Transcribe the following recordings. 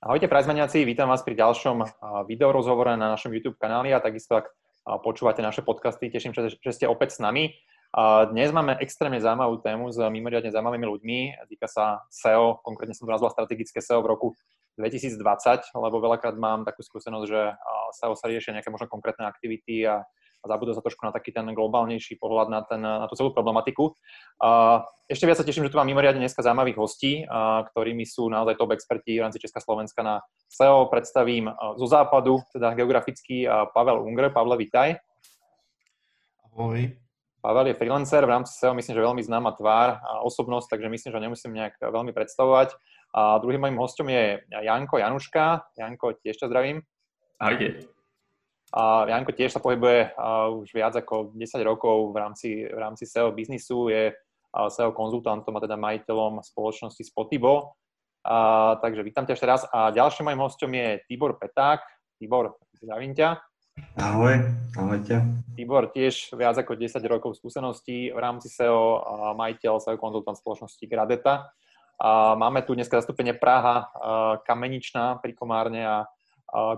Ahojte prajzmaniaci, vítam vás pri ďalšom videorozhovore na našom YouTube kanáli a takisto ak počúvate naše podcasty, teším sa, že ste opäť s nami. Dnes máme extrémne zaujímavú tému s mimoriadne zaujímavými ľuďmi. Týka sa SEO, konkrétne som to nazval strategické SEO v roku 2020, lebo veľakrát mám takú skúsenosť, že SEO sa riešia nejaké možno konkrétne aktivity a a zabudol sa trošku na taký ten globálnejší pohľad na, ten, na tú celú problematiku. Ešte viac sa teším, že tu mám mimoriadne dneska zaujímavých hostí, ktorými sú naozaj top experti v rámci Česká Slovenska na SEO. Predstavím zo západu, teda geograficky Pavel Unger. Pavle, vitaj. Ahoj. Pavel je freelancer v rámci SEO, myslím, že veľmi známa tvár a osobnosť, takže myslím, že nemusím nejak veľmi predstavovať. A druhým mojim hostom je Janko Januška. Janko, tiež ťa zdravím. Ahojte. A Janko tiež sa pohybuje už viac ako 10 rokov v rámci, v rámci SEO biznisu, je SEO konzultantom a teda majiteľom spoločnosti Spotibo. A, takže vítam ťa ešte raz. A ďalším mojim hostom je Tibor Peták. Tibor, zdravím ťa. Ahoj, ahojte. Tibor tiež viac ako 10 rokov skúseností v rámci SEO, a majiteľ SEO konzultant spoločnosti Gradeta. A máme tu dneska zastúpenie Praha, Kameničná pri Komárne a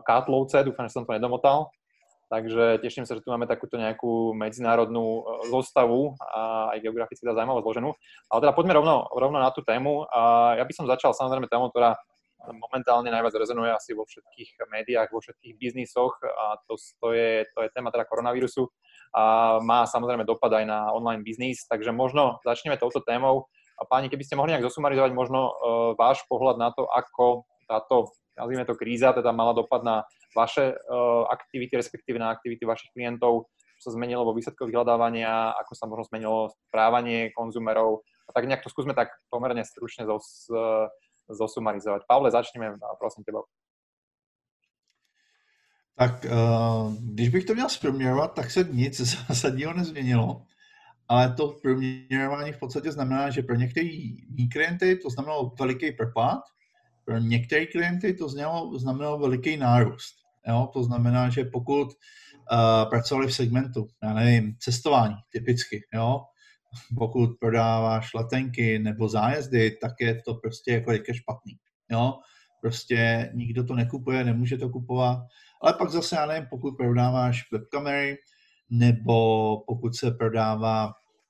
Kátlovce, dúfam, že som to nedomotal. Takže teším sa, že tu máme takúto nejakú medzinárodnú e, zostavu a aj geograficky teda zaujímavo zloženú. Ale teda poďme rovno, rovno na tú tému. A ja by som začal samozrejme tému, ktorá momentálne najviac rezonuje asi vo všetkých médiách, vo všetkých biznisoch a to, to, je, to je téma teda koronavírusu a má samozrejme dopad aj na online biznis, takže možno začneme touto témou. A páni, keby ste mohli nejak zosumarizovať možno uh, váš pohľad na to, ako táto, nazvime to kríza, teda mala dopad na vaše uh, aktivity, respektíve na aktivity vašich klientov, čo sa zmenilo vo výsledkoch vyhľadávania, ako sa možno zmenilo správanie konzumerov. A tak nejak to skúsme tak pomerne stručne zos, uh, zosumarizovať. Pavle, začneme, prosím teba. Tak uh, když bych to měl zprůměrovat, tak se nic zásadního nezměnilo. Ale to průměrování v podstatě znamená, že pro některé klienty to znamenalo veliký propad, pro některé klienty to znamenalo, znamenalo veliký nárůst. Jo? To znamená, že pokud uh, pracovali v segmentu, já nevím, cestování typicky, jo? pokud prodáváš letenky nebo zájezdy, tak je to prostě jako je špatný. Jo? Prostě nikdo to nekupuje, nemůže to kupovat. Ale pak zase, já nevím, pokud prodáváš webkamery, nebo pokud se prodává,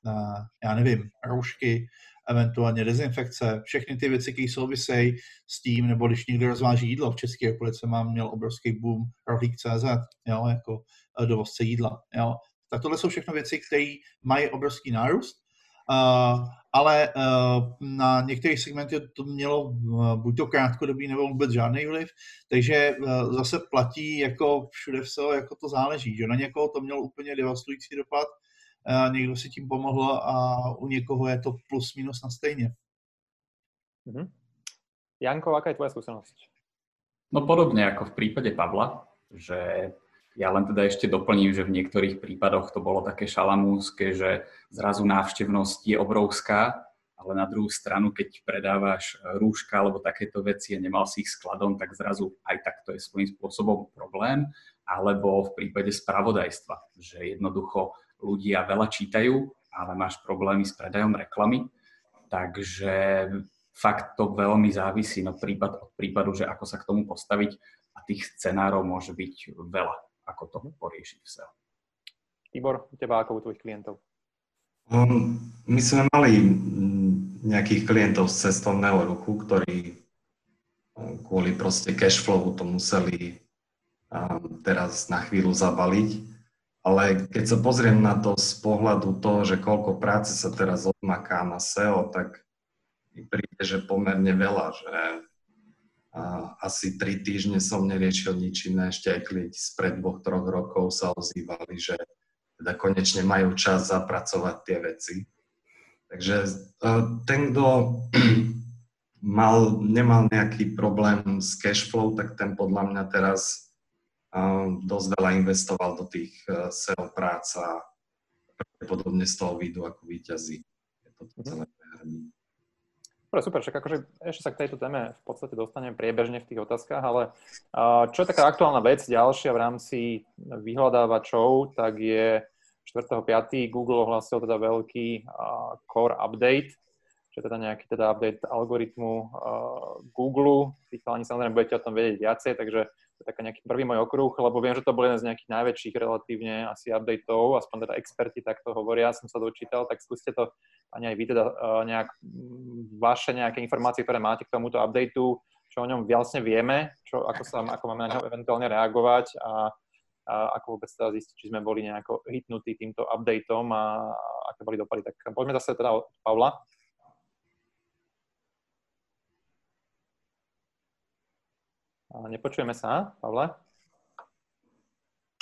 uh, já nevím, roušky, eventuálně dezinfekce, všechny ty věci, které souvisejí s tím, nebo když někdo rozváží jídlo, v České republice mám měl obrovský boom rohlík.cz, jo, jako eh, dovozce jídla, jo. Tak tohle jsou všechno věci, které mají obrovský nárůst, uh, ale uh, na některých segmentech to mělo uh, buď to krátkodobý nebo vůbec žádný vliv, takže uh, zase platí jako všude v jako to záleží, že na někoho to mělo úplně devastující dopad, někdo si tím pomohl a u někoho je to plus minus na stejně. Mm-hmm. Janko, aká je tvoja skúsenosť? No podobne ako v prípade Pavla, že ja len teda ešte doplním, že v niektorých prípadoch to bolo také šalamúske, že zrazu návštevnosť je obrovská, ale na druhú stranu, keď predávaš rúška alebo takéto veci a nemal si ich skladom, tak zrazu aj tak to je svojím spôsobom problém. Alebo v prípade spravodajstva, že jednoducho ľudia veľa čítajú, ale máš problémy s predajom reklamy. Takže fakt to veľmi závisí no prípad od prípadu, že ako sa k tomu postaviť a tých scenárov môže byť veľa, ako to poriešiť v SEO. Tibor, u teba ako u tvojich klientov? Um, my sme mali nejakých klientov z cestovného ruchu, ktorí um, kvôli proste cashflowu to museli um, teraz na chvíľu zabaliť ale keď sa pozriem na to z pohľadu toho, že koľko práce sa teraz odmaká na SEO, tak mi príde, že pomerne veľa, že asi tri týždne som neriešil nič iné, ešte aj klienti spred dvoch, troch rokov sa ozývali, že teda konečne majú čas zapracovať tie veci. Takže ten, kto mal, nemal nejaký problém s cashflow, tak ten podľa mňa teraz dosť veľa investoval do tých e, SEO prác a pravdepodobne z toho výjdu ako výťazí. Je to mhm. celé Dobre, super, však akože ešte sa k tejto téme v podstate dostanem priebežne v tých otázkach, ale čo je taká aktuálna vec ďalšia v rámci vyhľadávačov, tak je 4.5. Google ohlasil teda veľký core update že teda nejaký teda update algoritmu Google. Tí chalani samozrejme budete o tom vedieť viacej, takže to je nejaký prvý môj okruh, lebo viem, že to bol jeden z nejakých najväčších relatívne asi updateov, aspoň teda experti takto hovoria, som sa dočítal, tak skúste to ani aj vy teda uh, nejak vaše nejaké informácie, ktoré máte k tomuto updateu, čo o ňom vlastne vieme, čo, ako, sa, ako máme na ňo eventuálne reagovať a, a ako vôbec teda zistiť, či sme boli nejako hitnutí týmto updateom a aké boli dopady. Tak poďme zase teda od Pavla. Nepočujeme sa, Pavle?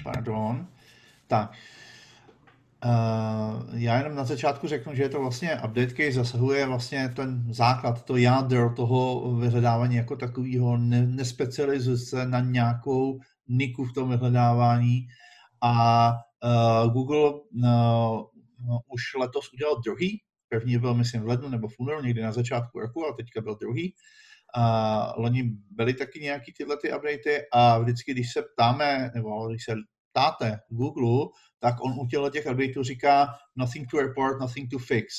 Pardon. Tak. Uh, já jenom na začátku řeknu, že je to vlastně update case zasahuje vlastně ten základ, to jádro toho vyhledávání jako takového, ne, nespecializuje se na nějakou niku v tom vyhledávání a uh, Google uh, už letos udělal druhý, první byl myslím v lednu nebo v únoru, někdy na začátku roku, a teďka byl druhý a loni byly taky nějaký tyhle ty updaty a vždycky, když se ptáme, nebo když se ptáte Google, tak on u těchto těch updateů říká nothing to report, nothing to fix.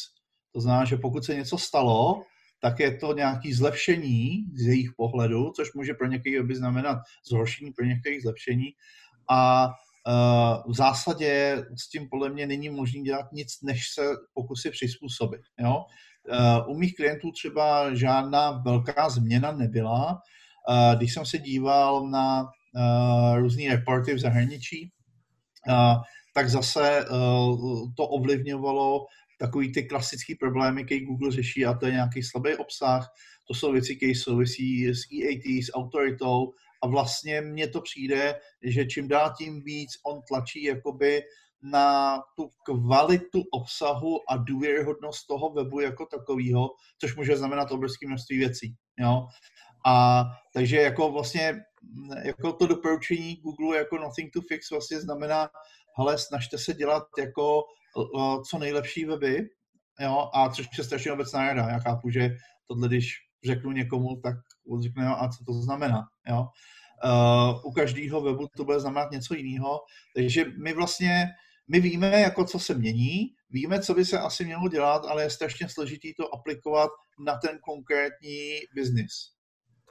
To znamená, že pokud se něco stalo, tak je to nějaké zlepšení z jejich pohledu, což může pro některých by znamenat zhoršení, pro některých zlepšení. A uh, v zásadě s tím podle mě není možné dělat nic, než se pokusy přizpůsobit. Jo? Eh, u mých klientů třeba žádná velká změna nebyla. Eh, když jsem se díval na eh, různé reporty v zahraničí, tak zase to ovlivňovalo takový ty klasické problémy, které Google řeší, a to je nějaký slabý obsah, to jsou věci, které souvisí s EAT, s autoritou a vlastně mně to přijde, že čím dál tím víc on tlačí jakoby na tu kvalitu obsahu a důvěryhodnost toho webu jako takového, což může znamenat obrovské množství věcí. Jo? A takže jako vlastně jako to doporučení Google jako nothing to fix vlastně znamená, hele, snažte se dělat jako uh, co nejlepší weby, jo, a což je strašně obecná rada. Já chápu, že tohle, když řeknu někomu, tak řekne, jo, a co to znamená, jo. Uh, u každého webu to bude znamenat něco jiného, takže my vlastně my víme, jako co se mění, víme, co by se asi mělo dělat, ale je strašně složitý to aplikovat na ten konkrétní biznis.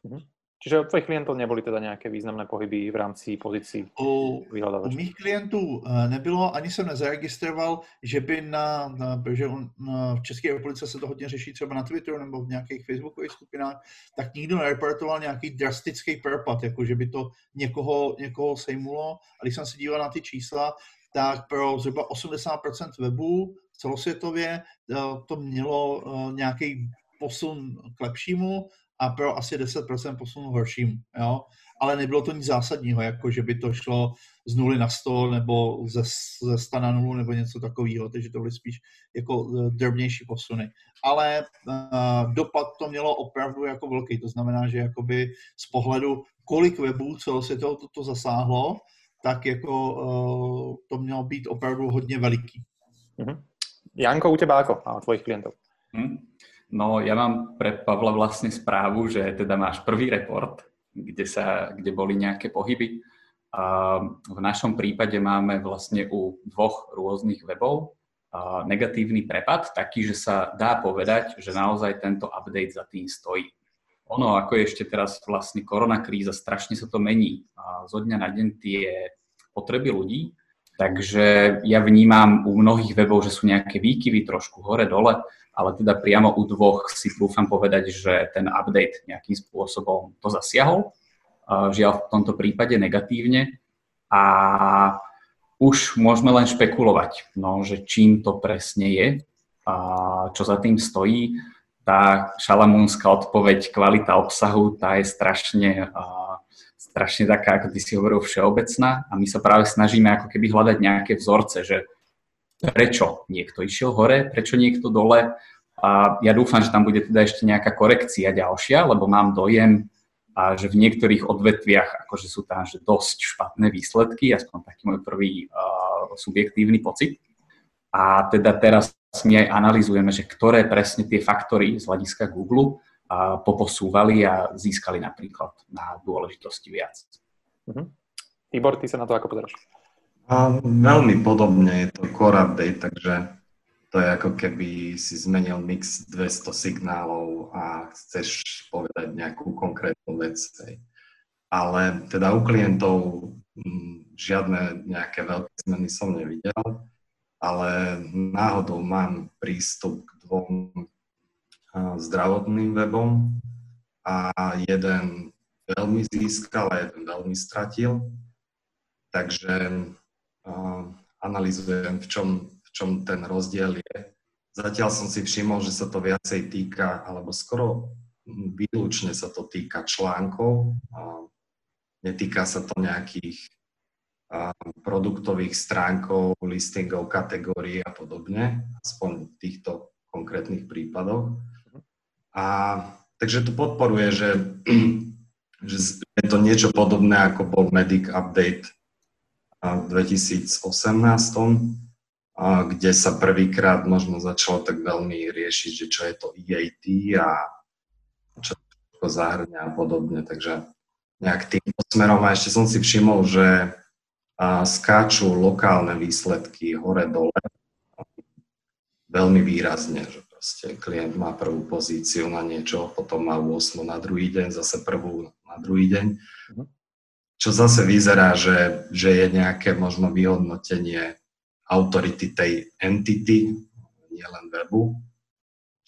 Mhm. Čiže od tvojich klientů neboli teda nějaké významné pohyby v rámci pozicí u, u mých klientů eh, nebylo, ani jsem nezaregistroval, že by na, na protože on, na, v České republice se to hodně řeší třeba na Twitteru nebo v nějakých facebookových skupinách, tak nikdo nereportoval nějaký drastický propad, jako že by to někoho, někoho sejmulo. A když jsem se díval na ty čísla, tak pro zhruba 80% webů celosvětově eh, to mělo eh, nějaký posun k lepšímu a pro asi 10% posun horšímu. Jo? Ale nebylo to nic zásadního, jako že by to šlo z nuly na 100 nebo ze, ze 100 na nulu nebo něco takového, takže to byly spíš jako eh, drobnější posuny. Ale uh, dopad to mělo opravdu jako velký, to znamená, že jakoby z pohledu, kolik webů celosvětově to, to zasáhlo, tak jako uh, to mělo být opravdu hodně veliký. Mm-hmm. Janko, u teba ako a tvojich klientov? Mm. No, ja mám pre Pavla vlastne správu, že teda máš prvý report, kde, sa, kde boli nejaké pohyby. A v našom prípade máme vlastne u dvoch rôznych webov a negatívny prepad, taký, že sa dá povedať, že naozaj tento update za tým stojí. Ono, ako je ešte teraz vlastne koronakríza, strašne sa to mení. A zo dňa na deň tie potreby ľudí, takže ja vnímam u mnohých webov, že sú nejaké výkyvy trošku hore-dole, ale teda priamo u dvoch si trúfam povedať, že ten update nejakým spôsobom to zasiahol. Žiaľ v tomto prípade negatívne. A už môžeme len špekulovať, no, že čím to presne je, a čo za tým stojí. Tá šalamúnska odpoveď, kvalita obsahu, tá je strašne, strašne taká, ako ty si hovoril, všeobecná a my sa práve snažíme ako keby hľadať nejaké vzorce, že prečo niekto išiel hore, prečo niekto dole. A ja dúfam, že tam bude teda ešte nejaká korekcia ďalšia, lebo mám dojem, a že v niektorých odvetviach akože sú tam že dosť špatné výsledky, aspoň taký môj prvý uh, subjektívny pocit. A teda teraz my aj analizujeme, že ktoré presne tie faktory z hľadiska Google poposúvali a získali napríklad na dôležitosti viac. Uh-huh. Tibor, ty sa na to ako pozeráš? A veľmi podobne je to core update, takže to je ako keby si zmenil mix 200 signálov a chceš povedať nejakú konkrétnu vec. Ale teda u klientov mm, žiadne nejaké veľké zmeny som nevidel, ale náhodou mám prístup k dvom zdravotným webom a jeden veľmi získal a jeden veľmi stratil. Takže analizujem, v čom v čom ten rozdiel je. Zatiaľ som si všimol, že sa to viacej týka, alebo skoro výlučne sa to týka článkov. Netýka sa to nejakých produktových stránkov, listingov, kategórií a podobne, aspoň v týchto konkrétnych prípadoch. A takže to podporuje, že, že je to niečo podobné, ako bol Medic Update v 2018 kde sa prvýkrát možno začalo tak veľmi riešiť, že čo je to EAT a čo to zahrňa a podobne. Takže nejak tým smerom. A ešte som si všimol, že skáču lokálne výsledky hore-dole veľmi výrazne, že proste klient má prvú pozíciu na niečo, potom má 8 na druhý deň, zase prvú na druhý deň. Mhm. Čo zase vyzerá, že, že je nejaké možno vyhodnotenie autority tej entity, nielen webu.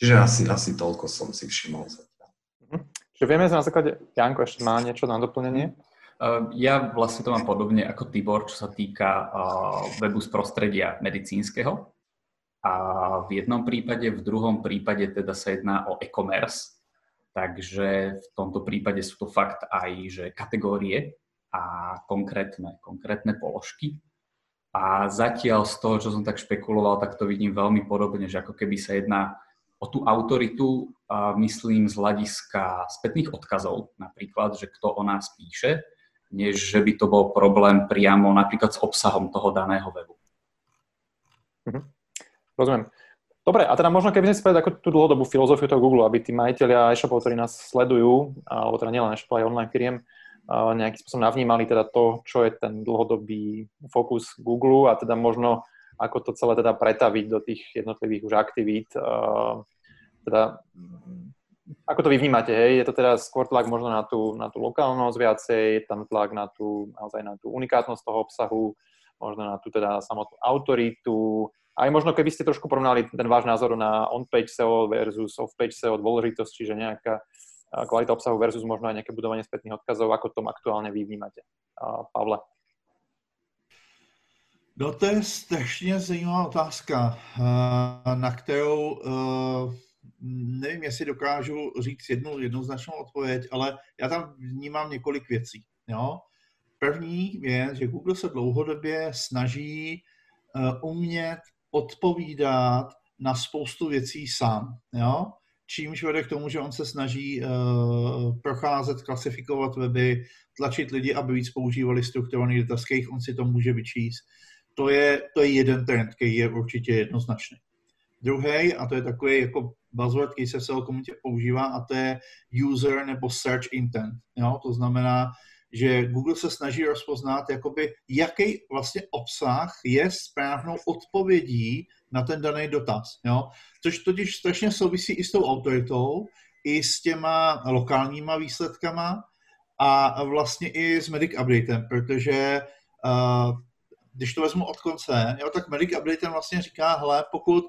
Čiže asi, asi toľko som si všimol zatiaľ. Mhm. Čiže vieme na základe, Janko ešte má niečo na doplnenie? Uh, ja vlastne to mám podobne ako Tibor, čo sa týka uh, webu z prostredia medicínskeho. A v jednom prípade, v druhom prípade teda sa jedná o e-commerce, takže v tomto prípade sú to fakt aj že kategórie a konkrétne, konkrétne položky. A zatiaľ z toho, čo som tak špekuloval, tak to vidím veľmi podobne, že ako keby sa jedná o tú autoritu, myslím z hľadiska spätných odkazov, napríklad, že kto o nás píše, než že by to bol problém priamo napríklad s obsahom toho daného webu. Mhm. Rozumiem. Dobre, a teda možno keby sme ako tú dlhodobú filozofiu toho Google, aby tí majiteľia e-shopov, ktorí nás sledujú, alebo teda nielen e-shopov, aj online firiem, nejakým spôsobom navnímali teda to, čo je ten dlhodobý fokus Google a teda možno ako to celé teda pretaviť do tých jednotlivých už aktivít. Teda, ako to vy vnímate, hej? Je to teda skôr tlak možno na tú, na tú lokálnosť viacej, je tam tlak na tú, naozaj na tú unikátnosť toho obsahu, možno na tú teda samotnú autoritu, aj možno keby ste trošku porovnali ten váš názor na on-page SEO versus off-page SEO dôležitosť, čiže nejaká kvalita obsahu versus možno aj nejaké budovanie spätných odkazov, ako tom aktuálně vy vnímáte. Pavle. No to je strašně zajímavá otázka, na kterou nevím, jestli dokážu říct jednu jednoznačnou odpověď, ale já tam vnímám několik věcí. Jo? První je, že Google se dlouhodobě snaží eh, umět odpovídat na spoustu věcí sám. Jo? čímž vede k tomu, že on se snaží uh, procházet, klasifikovat weby, tlačit lidi, aby víc používali strukturovaný data, z kterých on si to může vyčíst. To je, to je jeden trend, který je určitě jednoznačný. Druhý, a to je takový jako buzzword, který se v celé komunitě používá, a to je user nebo search intent. Jo? To znamená, že Google se snaží rozpoznat, jakoby, jaký vlastně obsah je správnou odpovědí na ten daný dotaz. Jo? Což totiž strašně souvisí i s tou autoritou, i s těma lokálníma výsledkama a vlastně i s Medic Updatem, protože uh, když to vezmu od konce, jo, tak Medic Updatem vlastně říká, hele, pokud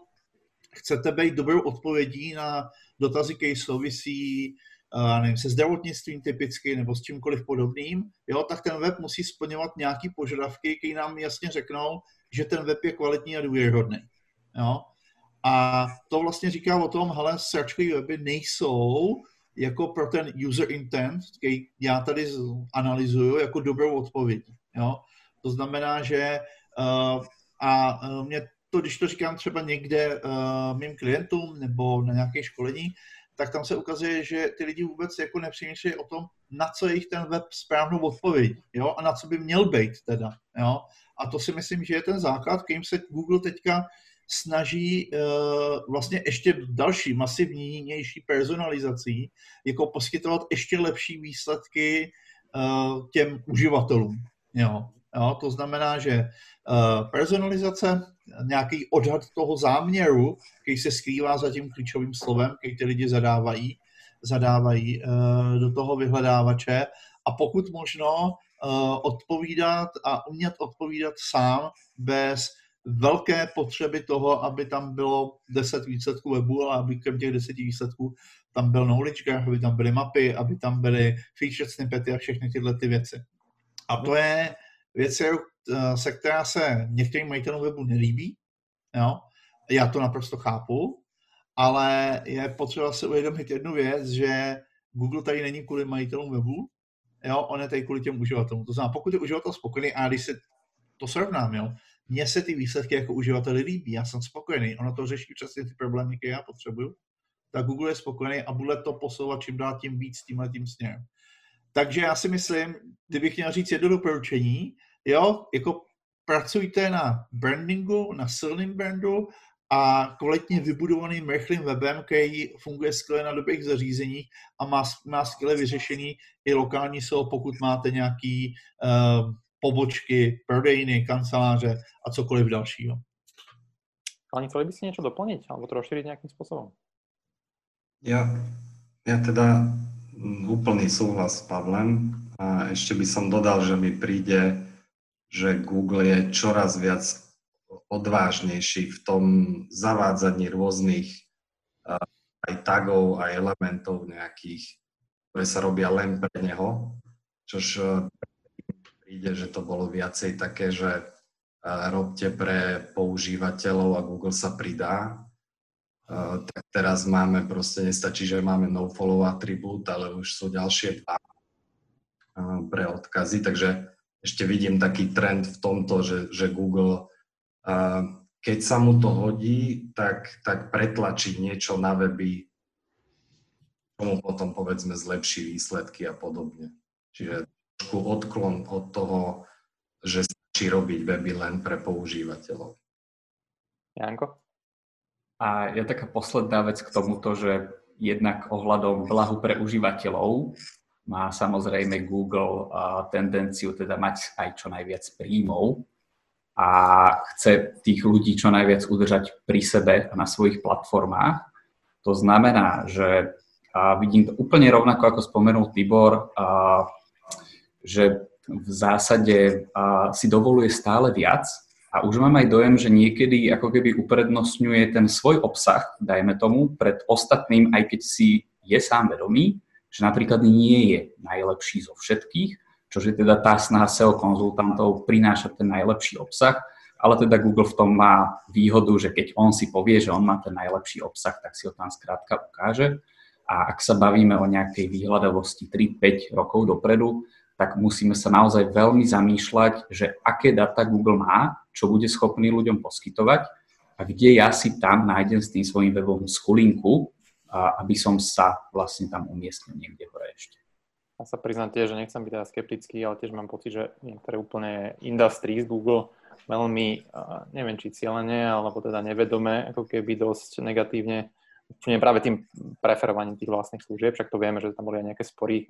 chcete být dobrou odpovědí na dotazy, které souvisí uh, nevím, se zdravotnictvím typicky nebo s čímkoliv podobným, jo, tak ten web musí splňovat nějaké požadavky, které nám jasně řeknou, že ten web je kvalitní a důvěryhodný. A to vlastně říká o tom, hele, searchové weby nejsou jako pro ten user intent, který já tady analyzuju, jako dobrou odpověď. Jo? To znamená, že uh, a uh, mě to, když to říkám třeba někde uh, mým klientům nebo na nějaké školení, tak tam se ukazuje, že ty lidi vůbec jako nepřemýšlejí o tom, na co je jich ten web správnou odpověď, jo, a na co by měl být teda, jo. A to si myslím, že je ten základ, kterým se Google teďka snaží uh, vlastně ještě další masivnější personalizací, jako poskytovat ještě lepší výsledky uh, těm uživatelům. Jo. Jo? To znamená, že uh, personalizace, nějaký odhad toho záměru, který se skrývá za tím klíčovým slovem, který ty lidi zadávají, zadávají uh, do toho vyhledávače a pokud možno uh, odpovídat a umět odpovídat sám bez velké potřeby toho, aby tam bylo 10 výsledků webu, ale aby k těch 10 výsledků tam byl knowledge graph, aby tam byly mapy, aby tam byly feature snippety a všechny tyhle ty věci. A to je věc, eh, se která se některým majitelům webu nelíbí. Jo? Já to naprosto chápu, ale je potřeba si uvědomit jednu věc, že Google tady není kvůli majitelům webu, jo? on je tady kvůli těm uživatelům. To znamená, pokud je uživatel spokojený, a když se to srovnám, jo, mně se ty výsledky jako uživateli líbí, já jsem spokojený, ono to řeší přesně ty problémy, které já potřebuju, tak Google je spokojený a bude to posouvat čím dál tím víc tímhle tím směrem. Takže já si myslím, kdybych měl říct jedno doporučení, jo, jako pracujte na brandingu, na silným brandu a kvalitně vybudovaným rychlým webem, který funguje skvěle na dobrých zařízeních a má, má skvěle vyřešený i lokální SEO, pokud máte nějaký uh, pobočky, prodejny, kanceláře a cokoliv dalšího. Ale chceli by si niečo doplniť alebo to rozšíriť nejakým spôsobom? Ja, ja teda úplný súhlas s Pavlem. A ešte by som dodal, že mi príde, že Google je čoraz viac odvážnejší v tom zavádzaní rôznych aj tagov a elementov nejakých, ktoré sa robia len pre neho, čož príde, že to bolo viacej také, že robte pre používateľov a Google sa pridá tak teraz máme proste, nestačí, že máme nofollow atribút, ale už sú ďalšie dva pre odkazy, takže ešte vidím taký trend v tomto, že, že Google, keď sa mu to hodí, tak, tak pretlačí niečo na weby, tomu potom povedzme zlepší výsledky a podobne. Čiže trošku odklon od toho, že stačí robiť weby len pre používateľov. Janko? A je taká posledná vec k tomuto, že jednak ohľadom blahu pre užívateľov má samozrejme Google tendenciu teda mať aj čo najviac príjmov a chce tých ľudí čo najviac udržať pri sebe a na svojich platformách. To znamená, že vidím to úplne rovnako, ako spomenul Tibor, že v zásade si dovoluje stále viac a už mám aj dojem, že niekedy ako keby uprednostňuje ten svoj obsah, dajme tomu, pred ostatným, aj keď si je sám vedomý, že napríklad nie je najlepší zo všetkých, čo je teda tá snaha SEO konzultantov prinášať ten najlepší obsah, ale teda Google v tom má výhodu, že keď on si povie, že on má ten najlepší obsah, tak si ho tam skrátka ukáže. A ak sa bavíme o nejakej výhľadavosti 3-5 rokov dopredu, tak musíme sa naozaj veľmi zamýšľať, že aké data Google má, čo bude schopný ľuďom poskytovať a kde ja si tam nájdem s tým svojím webom skulinku, aby som sa vlastne tam umiestnil niekde hore ešte. Ja sa priznám tiež, že nechcem byť teda skeptický, ale tiež mám pocit, že niektoré úplne industries Google veľmi, neviem či cieľene, alebo teda nevedome, ako keby dosť negatívne nie práve tým preferovaním tých vlastných služieb, však to vieme, že tam boli aj nejaké spory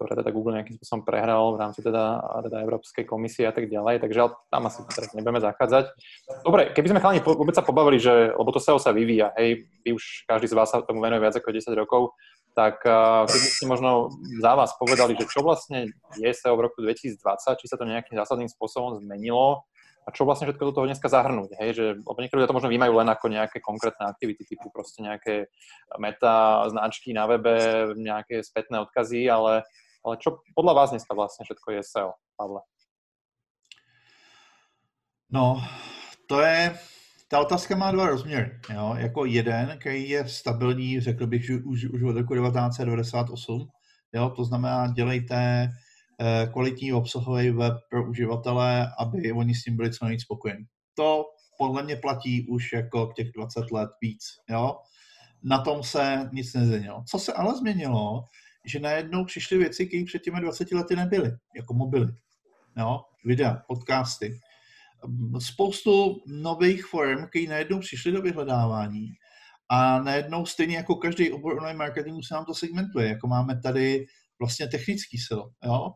ktoré teda Google nejakým spôsobom prehral v rámci teda, teda Európskej komisie a tak ďalej, takže tam asi teraz nebudeme zachádzať. Dobre, keby sme chalani vôbec sa pobavili, že, lebo to SEO sa vyvíja, hej, vy už každý z vás sa tomu venuje viac ako 10 rokov, tak uh, keby ste možno za vás povedali, že čo vlastne je SEO v roku 2020, či sa to nejakým zásadným spôsobom zmenilo, a čo vlastne všetko do toho dneska zahrnúť, hej, že, lebo niektorí to možno vnímajú len ako nejaké konkrétne aktivity, typu proste nejaké meta, značky na webe, nejaké spätné odkazy, ale ale čo podľa vás dneska vlastne všetko je SEO, Pavle? No, to je, ta otázka má dva rozměry. Jo? Jako jeden, který je stabilní, řekl bych, že už, už od roku 1998. Jo? To znamená, dělejte eh, kvalitní obsahový web pro uživatele, aby oni s tím byli co nejvíc spokojení. To podle mě platí už jako těch 20 let víc. Jo? Na tom se nic nezměnilo. Co se ale změnilo, že najednou přišly věci, které před těmi 20 lety nebyly, jako mobily, jo, videa, podcasty. Spoustu nových form, které najednou přišly do vyhledávání a najednou stejně jako každý obor online marketingu se nám to segmentuje, jako máme tady vlastně technický sil, jo.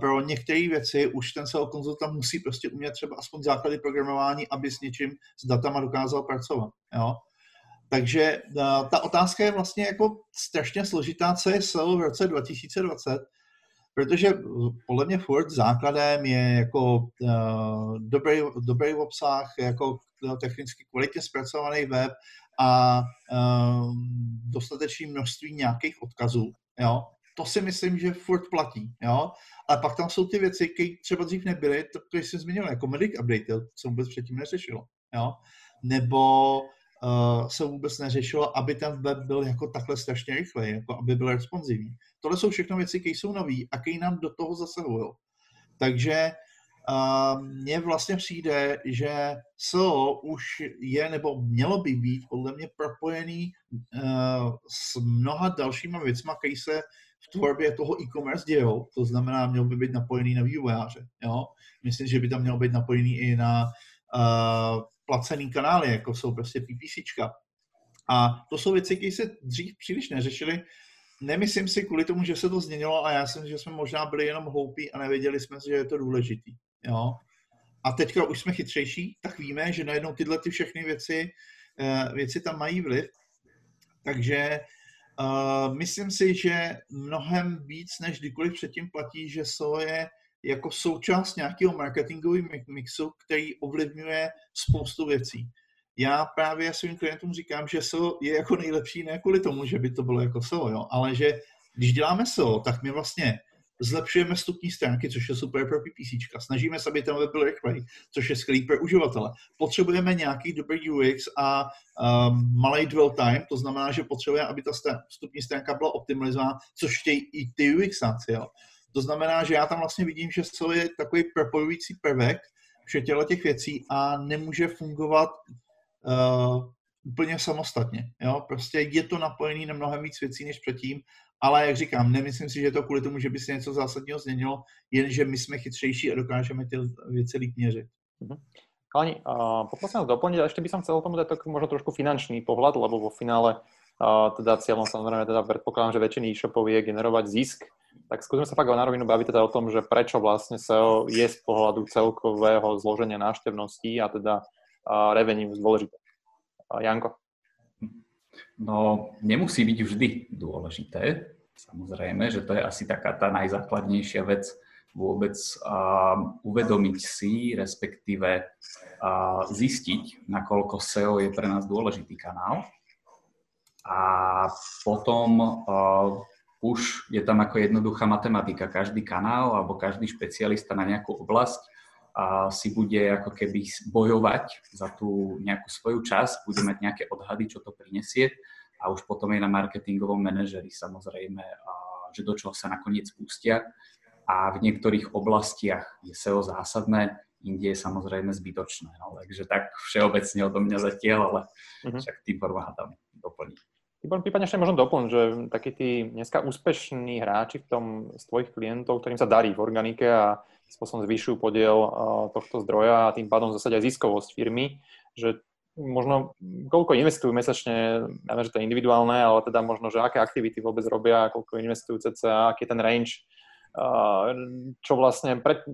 pro některé věci už ten SEO konzultant musí prostě umět třeba aspoň základy programování, aby s něčím, s datama dokázal pracovat. Jo? Takže ta otázka je vlastně jako strašně složitá, co je SEO v roce 2020, protože podle mě furt základem je jako uh, dobrý, dobrý obsah, jako technicky kvalitně zpracovaný web a uh, dostatečné množství nějakých odkazů. Jo? To si myslím, že furt platí. Jo? Ale pak tam jsou ty věci, které třeba dřív nebyly, to, jsem zmínil, jako medic update, co vůbec předtím neřešilo. Jo? Nebo uh, se vůbec neřešilo, aby ten web byl jako takhle strašně rychlý, jako aby byl responsivní. Tohle jsou všechno věci, které jsou nové a které nám do toho zasahují. Takže uh, mně vlastně přijde, že SEO už je, nebo mělo by být podle mě propojený uh, s mnoha dalšíma věcmi, které se v tvorbě toho e-commerce dějou. To znamená, měl by být napojený na vývojáře. Jo? Myslím, že by tam mělo být napojený i na uh, placený kanály, jako jsou prostě PPCčka. A to jsou věci, které se dřív příliš neřešily. Nemyslím si kvůli tomu, že se to změnilo a já si myslím, že jsme možná byli jenom hloupí a nevěděli jsme, že je to důležitý. Jo? A teďka už jsme chytřejší, tak víme, že najednou tyhle ty všechny věci, eh, věci tam mají vliv. Takže uh, myslím si, že mnohem víc než kdykoliv předtím platí, že SEO je jako součást nějakého marketingového mixu, který ovlivňuje spoustu věcí. Já právě svým klientům říkám, že SEO je jako nejlepší ne kvůli tomu, že by to bylo jako SEO, jo, ale že když děláme SEO, tak my vlastně zlepšujeme stupní stránky, což je super pro PPC. Snažíme se, aby ten web byl rychlej, což je skvělý pro uživatele. Potřebujeme nějaký dobrý UX a um, malý dwell time, to znamená, že potřebujeme, aby ta stupní stránka byla optimalizovaná, což chtějí i ty UXáci. Jo. To znamená, že já tam vlastně vidím, že SEO je takový propojující prvek všech těch věcí a nemůže fungovat uh, úplně samostatně. Jo? Prostě je to napojený na mnohem víc věcí než předtím, ale jak říkám, nemyslím si, že to kvůli tomu, že by se něco zásadního změnilo, jenže my jsme chytřejší a dokážeme ty věci líp měřit. Mm-hmm. Kalani, uh, poprosím vás doplniť, a ešte by som chcel tomu dať tak možno trošku finančný pohľad, lebo vo finále teda cieľom samozrejme teda predpokladám, že väčšiny e-shopov je generovať zisk tak skúsme sa fakt na rovinu baviť teda o tom, že prečo vlastne SEO je z pohľadu celkového zloženia návštevností a teda revenue dôležité. Janko? No, nemusí byť vždy dôležité. Samozrejme, že to je asi taká tá najzákladnejšia vec vôbec uh, uvedomiť si, respektíve uh, zistiť, nakoľko SEO je pre nás dôležitý kanál. A potom uh, už je tam ako jednoduchá matematika. Každý kanál alebo každý špecialista na nejakú oblasť a si bude ako keby bojovať za tú nejakú svoju časť, bude mať nejaké odhady, čo to prinesie a už potom je na marketingovom manažeri samozrejme, a, že do čoho sa nakoniec pustia a v niektorých oblastiach je SEO zásadné, inde je samozrejme zbytočné. No, takže tak všeobecne odo mňa zatiaľ, ale uh-huh. však tým tam doplniť. Prípadne ešte možno doplň, že takí tí dneska úspešní hráči v tom z tvojich klientov, ktorým sa darí v organike a spôsobom zvyšujú podiel tohto zdroja a tým pádom zase aj ziskovosť firmy, že možno koľko investujú mesačne, neviem, že to je individuálne, ale teda možno, že aké aktivity vôbec robia, koľko investujú cca, aký je ten range, čo vlastne, pre,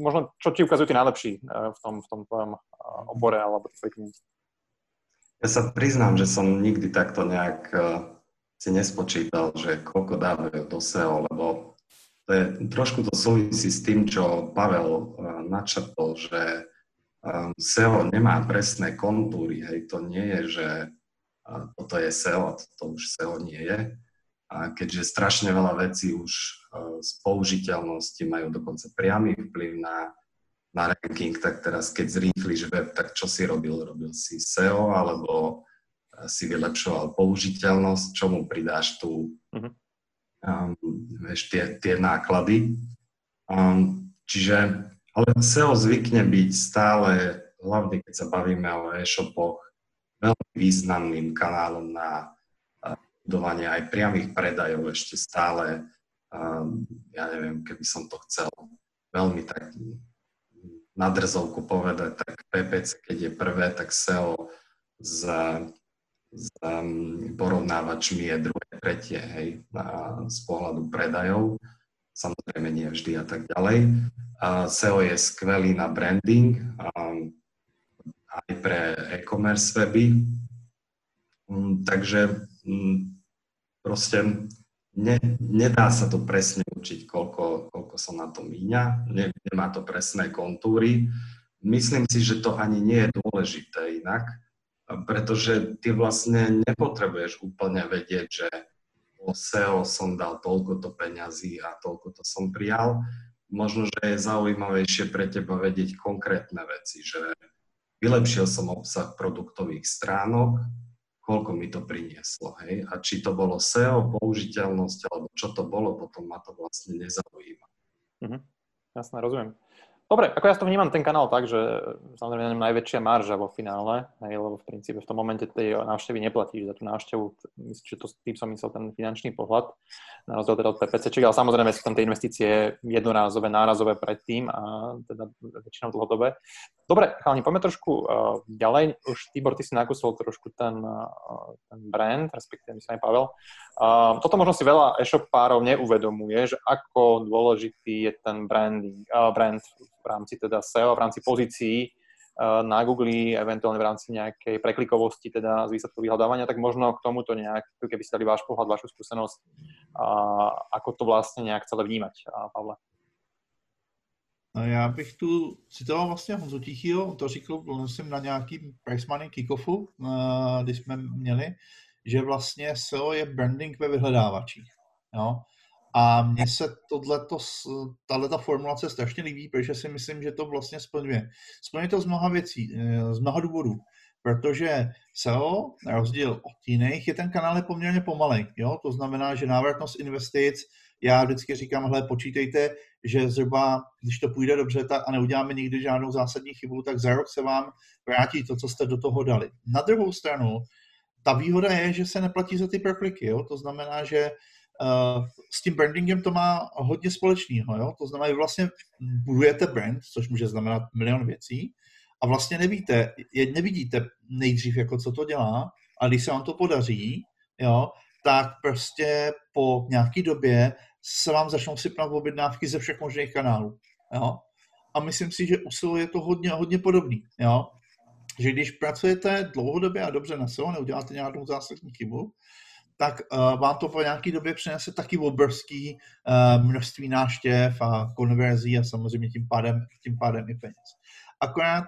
možno čo ti ukazujú tí najlepší v tom, v tom tvojom obore alebo tvojej ja sa priznám, že som nikdy takto nejak uh, si nespočítal, že koľko dávajú do SEO, lebo to je, trošku to súvisí s tým, čo Pavel uh, načrtol, že um, SEO nemá presné kontúry, hej, to nie je, že toto je SEO toto už SEO nie je. A keďže strašne veľa vecí už z použiteľnosti majú dokonca priamy vplyv na na ranking, tak teraz keď zrýchliš web, tak čo si robil? Robil si SEO alebo eh, si vylepšoval použiteľnosť, čomu pridáš tu uh-huh. um, vieš, tie, tie náklady. Um, čiže, ale SEO zvykne byť stále, hlavne keď sa bavíme o e-shopoch, veľmi významným kanálom na eh, budovanie aj priamých predajov ešte stále, um, ja neviem, keby som to chcel veľmi tak na drzovku povedať, tak PPC, keď je prvé, tak SEO s um, porovnávačmi je druhé, tretie, hej, na, z pohľadu predajov. samozrejme nie vždy a tak ďalej. SEO je skvelý na branding, aj pre e-commerce weby, mm, takže mm, proste ne, nedá sa to presne učiť, koľko, koľko sa na to míňa, ne, nemá to presné kontúry. Myslím si, že to ani nie je dôležité inak, pretože ty vlastne nepotrebuješ úplne vedieť, že o SEO som dal toľko to peňazí a toľko to som prijal. Možno, že je zaujímavejšie pre teba vedieť konkrétne veci, že vylepšil som obsah produktových stránok, koľko mi to prinieslo, hej? A či to bolo SEO, použiteľnosť, alebo čo to bolo, potom ma to vlastne nezaujíma. Mhm. Jasné, rozumiem. Dobre, ako ja to vnímam ten kanál tak, že samozrejme na najväčšia marža vo finále, hej, lebo v princípe v tom momente tej návštevy neplatíš za tú návštevu, myslím, že to, tým som myslel ten finančný pohľad, na rozdiel teda od PPC, ale samozrejme sú tam tie investície jednorázové, nárazové predtým a teda väčšinou dlhodobé. Dobre, chalani, poďme trošku uh, ďalej. Už Tibor, ty si nakúsol trošku ten, uh, ten brand, respektíve myslím aj Pavel. Uh, toto možno si veľa e-shop párov neuvedomuje, že ako dôležitý je ten branding, uh, brand v rámci teda SEO, v rámci pozícií uh, na Google, eventuálne v rámci nejakej preklikovosti teda z výsledku vyhľadávania, tak možno k tomuto nejak, keby ste dali váš pohľad, vašu skúsenosť, uh, ako to vlastne nejak celé vnímať, Pavle. Já bych tu citoval vlastně Honzu Tichýho, to říkal jsem na nějakým Price Money Kickoffu, eh, kdy jsme měli, že vlastně SEO je branding ve vyhledávačích. Jo? A mně se tohleto, tato formulace strašně líbí, protože si myslím, že to vlastně splňuje. Splňuje to z mnoha věcí, eh, z mnoha důvodů. Protože SEO, na rozdíl od jiných, je ten kanál je poměrně pomalej. Jo? To znamená, že návratnost investic já vždycky říkám, hle, počítejte, že zhruba, když to půjde dobře tak, a neuděláme nikdy žádnou zásadní chybu, tak za rok se vám vrátí to, co jste do toho dali. Na druhou stranu, ta výhoda je, že se neplatí za ty prokliky, jo? to znamená, že s tím brandingem to má hodně společného, to znamená, že vlastně budujete brand, což může znamenat milion věcí, a vlastně nevíte, nevidíte nejdřív, jako co to dělá, a když se vám to podaří, jo, tak prostě po nějaké době se vám začnou sypat objednávky ze všech možných kanálů. Jo? A myslím si, že u SEO je to hodně, hodně podobný. Jo? Že když pracujete dlouhodobě a dobře na SEO, neuděláte nějakou zásadní chybu, tak uh, vám to po nějaké době přinese taky obrovský uh, množství náštěv a konverzí a samozřejmě tím pádem, tím pádem i peněz. Akorát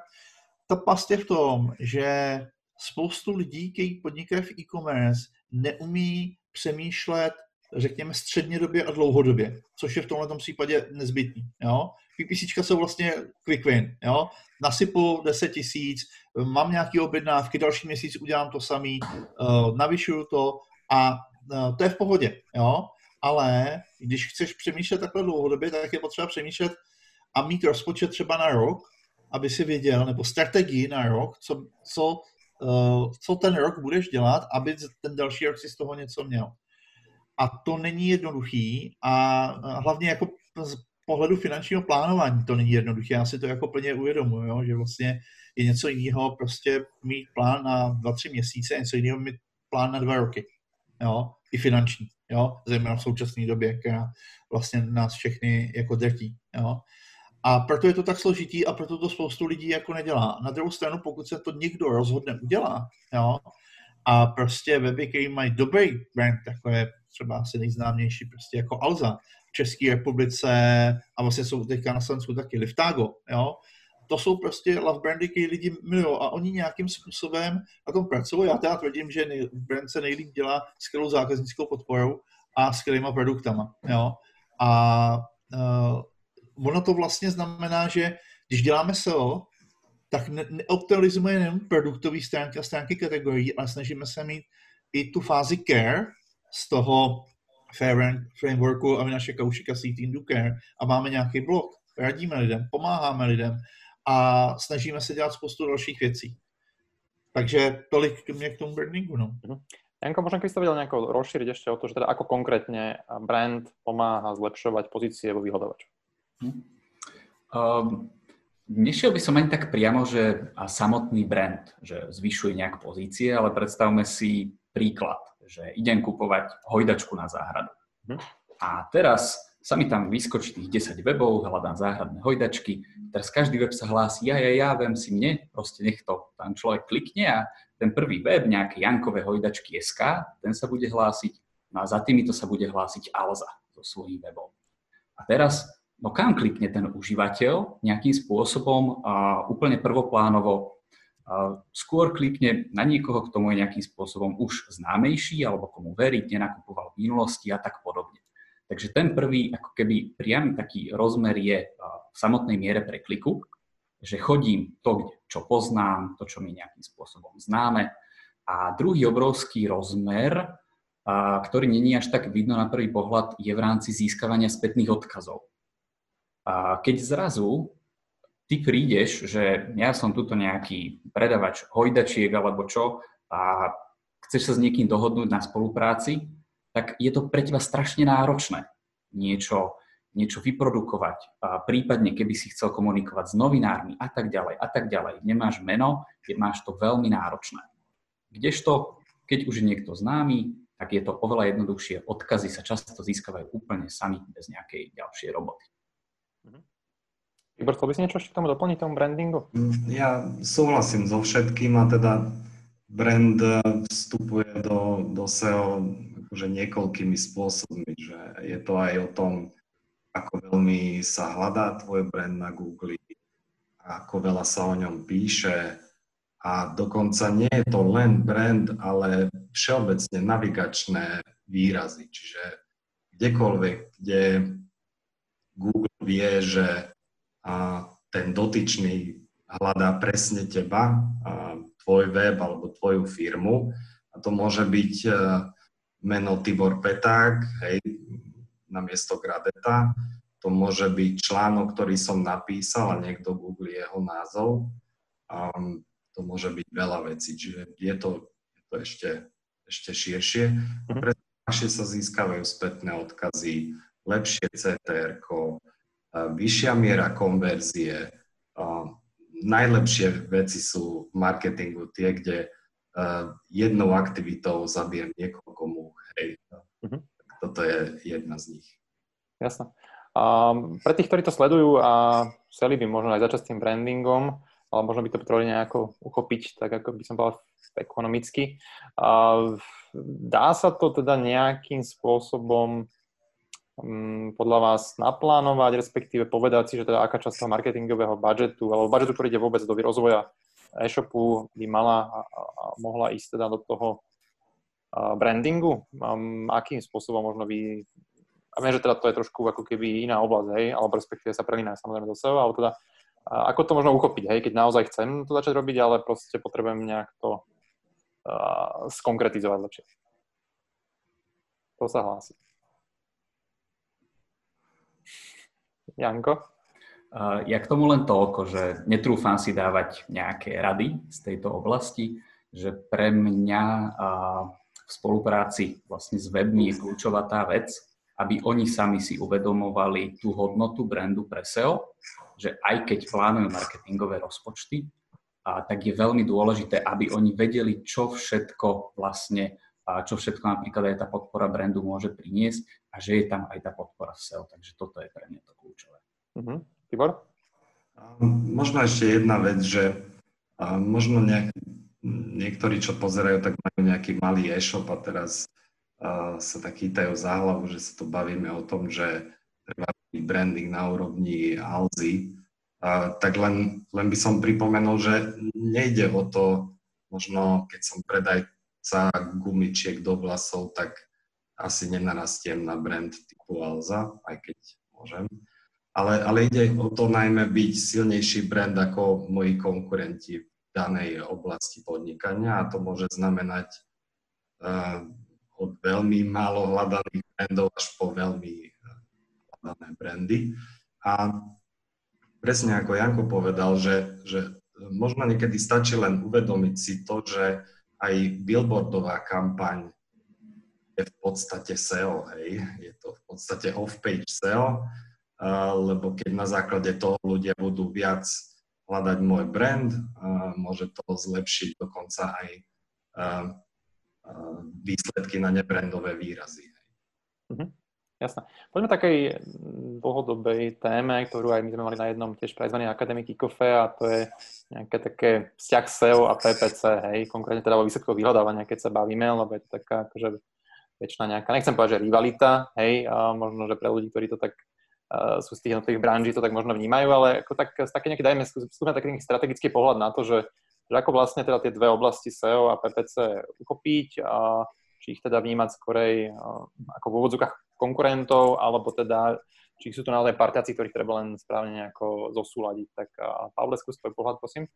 ta past je v tom, že spoustu lidí, kteří podnikají v e-commerce, neumí přemýšlet, řekněme, střednědobě a dlouhodobě, což je v tomhle případě nezbytný. Jo? PPC jsou vlastně quick win. Jo? Nasypu 10 tisíc, mám nějaké objednávky, další měsíc udělám to samý, uh, navyšuju to a uh, to je v pohodě. Jo? Ale když chceš přemýšlet takhle dlouhodobě, tak je potřeba přemýšlet a mít rozpočet třeba na rok, aby si věděl, nebo strategii na rok, co, co uh, co ten rok budeš dělat, aby ten další rok si z toho něco měl. A to není jednoduchý a hlavně jako z pohledu finančního plánování to není jednoduché. Já si to jako plně uvědomuji, jo, že vlastně je něco jiného prostě mít plán na dva, tři měsíce, něco jiného mít plán na dva roky. Jo, i finanční, jo, zejména v současné době, která vlastně nás všechny jako drtí, jo. A proto je to tak složitý a proto to spoustu lidí jako nedělá. Na druhou stranu, pokud se to někdo rozhodne udělá, jo, a prostě weby, které mají dobrý brand, jako je třeba asi nejznámější prostě jako Alza v České republice a vlastně jsou teďka na Slovensku taky Liftago, jo, to jsou prostě love brandy, které lidi milují a oni nějakým způsobem na tom pracují. Já teda tvrdím, že brand se nejlíp dělá skvělou zákaznickou podporou a skvělýma produktama, jo. A uh, ono to vlastně znamená, že když děláme SEO, tak ne, neoptimalizujeme jen produktové stránky a stránky kategorií, ale snažíme se mít i tu fázi care z toho frameworku a my naše kaušika Team do care a máme nějaký blok, radíme lidem, pomáháme lidem a snažíme se dělat spoustu dalších věcí. Takže tolik k mě k tomu brandingu. No. Mhm. Janko, možno keby ste vedel nejako rozšíriť ešte o to, že teda ako konkrétne brand pomáha zlepšovať pozície vo vyhľadávaču. Um, nešiel by som ani tak priamo, že samotný brand, že zvyšuje nejak pozície, ale predstavme si príklad, že idem kupovať hojdačku na záhradu. Hm. A teraz sa mi tam vyskočí tých 10 webov, hľadám záhradné hojdačky, teraz každý web sa hlási, ja, ja, ja, viem si mne, proste nech to tam človek klikne a ten prvý web, nejaké Jankové hojdačky SK, ten sa bude hlásiť, no a za týmito sa bude hlásiť Alza so svojím webom. A teraz, no kam klikne ten užívateľ nejakým spôsobom a úplne prvoplánovo skôr klikne na niekoho, kto mu je nejakým spôsobom už známejší alebo komu verí, nenakupoval v minulosti a tak podobne. Takže ten prvý, ako keby priamy taký rozmer je v samotnej miere pre kliku, že chodím to, čo poznám, to, čo mi nejakým spôsobom známe. A druhý obrovský rozmer, ktorý není až tak vidno na prvý pohľad, je v rámci získavania spätných odkazov. Keď zrazu ty prídeš, že ja som tuto nejaký predavač hojdačiek alebo čo a chceš sa s niekým dohodnúť na spolupráci, tak je to pre teba strašne náročné niečo, niečo vyprodukovať, a prípadne keby si chcel komunikovať s novinármi a tak ďalej a tak ďalej. Nemáš meno, máš to veľmi náročné. Kdežto, keď už je niekto známy, tak je to oveľa jednoduchšie. Odkazy sa často získavajú úplne sami bez nejakej ďalšej roboty. Igor, chcel by si niečo ešte k tomu doplniť, tomu brandingu? Ja súhlasím so všetkým a teda brand vstupuje do, do SEO akože niekoľkými spôsobmi, že je to aj o tom, ako veľmi sa hľadá tvoj brand na Google, ako veľa sa o ňom píše a dokonca nie je to len brand, ale všeobecne navigačné výrazy, čiže kdekoľvek, kde Google vie, že ten dotyčný hľadá presne teba, tvoj web alebo tvoju firmu. A to môže byť meno Tibor Peták, hej, na miesto Gradeta. To môže byť článok, ktorý som napísal a niekto googlí jeho názov. A to môže byť veľa vecí, čiže je to, je to ešte, ešte širšie. Mhm. Preto sa získavajú spätné odkazy, lepšie CTR, vyššia miera konverzie. Najlepšie veci sú v marketingu tie, kde jednou aktivitou zabijem niekoľko. Hej. Mm-hmm. Toto je jedna z nich. Jasné. A pre tých, ktorí to sledujú a chceli by možno aj začať s tým brandingom, ale možno by to potrebovali nejako uchopiť, tak ako by som povedal ekonomicky. A dá sa to teda nejakým spôsobom Mm, podľa vás naplánovať, respektíve povedať si, že teda aká časť toho marketingového budžetu, alebo budžetu, ktorý ide vôbec do rozvoja e-shopu, by mala a, a mohla ísť teda do toho brandingu? Um, akým spôsobom možno vy... A viem, že teda to je trošku ako keby iná oblasť, hej, alebo respektíve sa prelína samozrejme do SEO, ale teda ako to možno uchopiť, hej, keď naozaj chcem to začať robiť, ale proste potrebujem nejak to uh, skonkretizovať lepšie. To sa hlási. Janko? Ja k tomu len toľko, že netrúfam si dávať nejaké rady z tejto oblasti, že pre mňa v spolupráci vlastne s webmi je kľúčová tá vec, aby oni sami si uvedomovali tú hodnotu brandu pre SEO, že aj keď plánujú marketingové rozpočty, a tak je veľmi dôležité, aby oni vedeli, čo všetko vlastne, a čo všetko napríklad aj tá podpora brandu môže priniesť a že je tam aj tá podpora SEO. Takže toto je pre mňa to kľúčové. Uh-huh. Tibor? Možno ešte jedna vec, že možno nejak, niektorí, čo pozerajú, tak majú nejaký malý e-shop a teraz uh, sa tak chytajú za hlavu, že sa tu bavíme o tom, že treba branding na úrovni Alzy. Uh, tak len, len by som pripomenul, že nejde o to, možno keď som predajca gumičiek do vlasov, tak asi nenarastiem na brand typu Alza, aj keď môžem ale, ale ide o to najmä byť silnejší brand ako moji konkurenti danej oblasti podnikania a to môže znamenať uh, od veľmi málo hľadaných brandov až po veľmi eh, hľadané brandy. A presne ako Janko povedal, že, že možno niekedy stačí len uvedomiť si to, že aj billboardová kampaň je v podstate SEO, hej. Je to v podstate off-page SEO lebo keď na základe toho ľudia budú viac hľadať môj brand, môže to zlepšiť dokonca aj výsledky na nebrandové výrazy. Uh-huh. Jasné. Poďme takej dlhodobej téme, ktorú aj my sme mali na jednom tiež prizvaní Akademii Kikofe a to je nejaké také vzťah SEO a PPC, hej, konkrétne teda vo výsledkoch vyhľadávania, keď sa bavíme, lebo je to taká akože väčšina nejaká, nechcem povedať, že rivalita, hej, a možno, že pre ľudí, ktorí to tak sú z tých jednotlivých branží, to tak možno vnímajú, ale ako tak, také nejaké, dajme, skúsme taký strategický pohľad na to, že, že ako vlastne teda tie dve oblasti SEO a PPC uchopiť a či ich teda vnímať skorej uh, ako v úvodzukách konkurentov, alebo teda či sú to naozaj partiaci, ktorých treba len správne nejako zosúľadiť. Tak uh, Pavle, skús tvoj pohľad, prosím.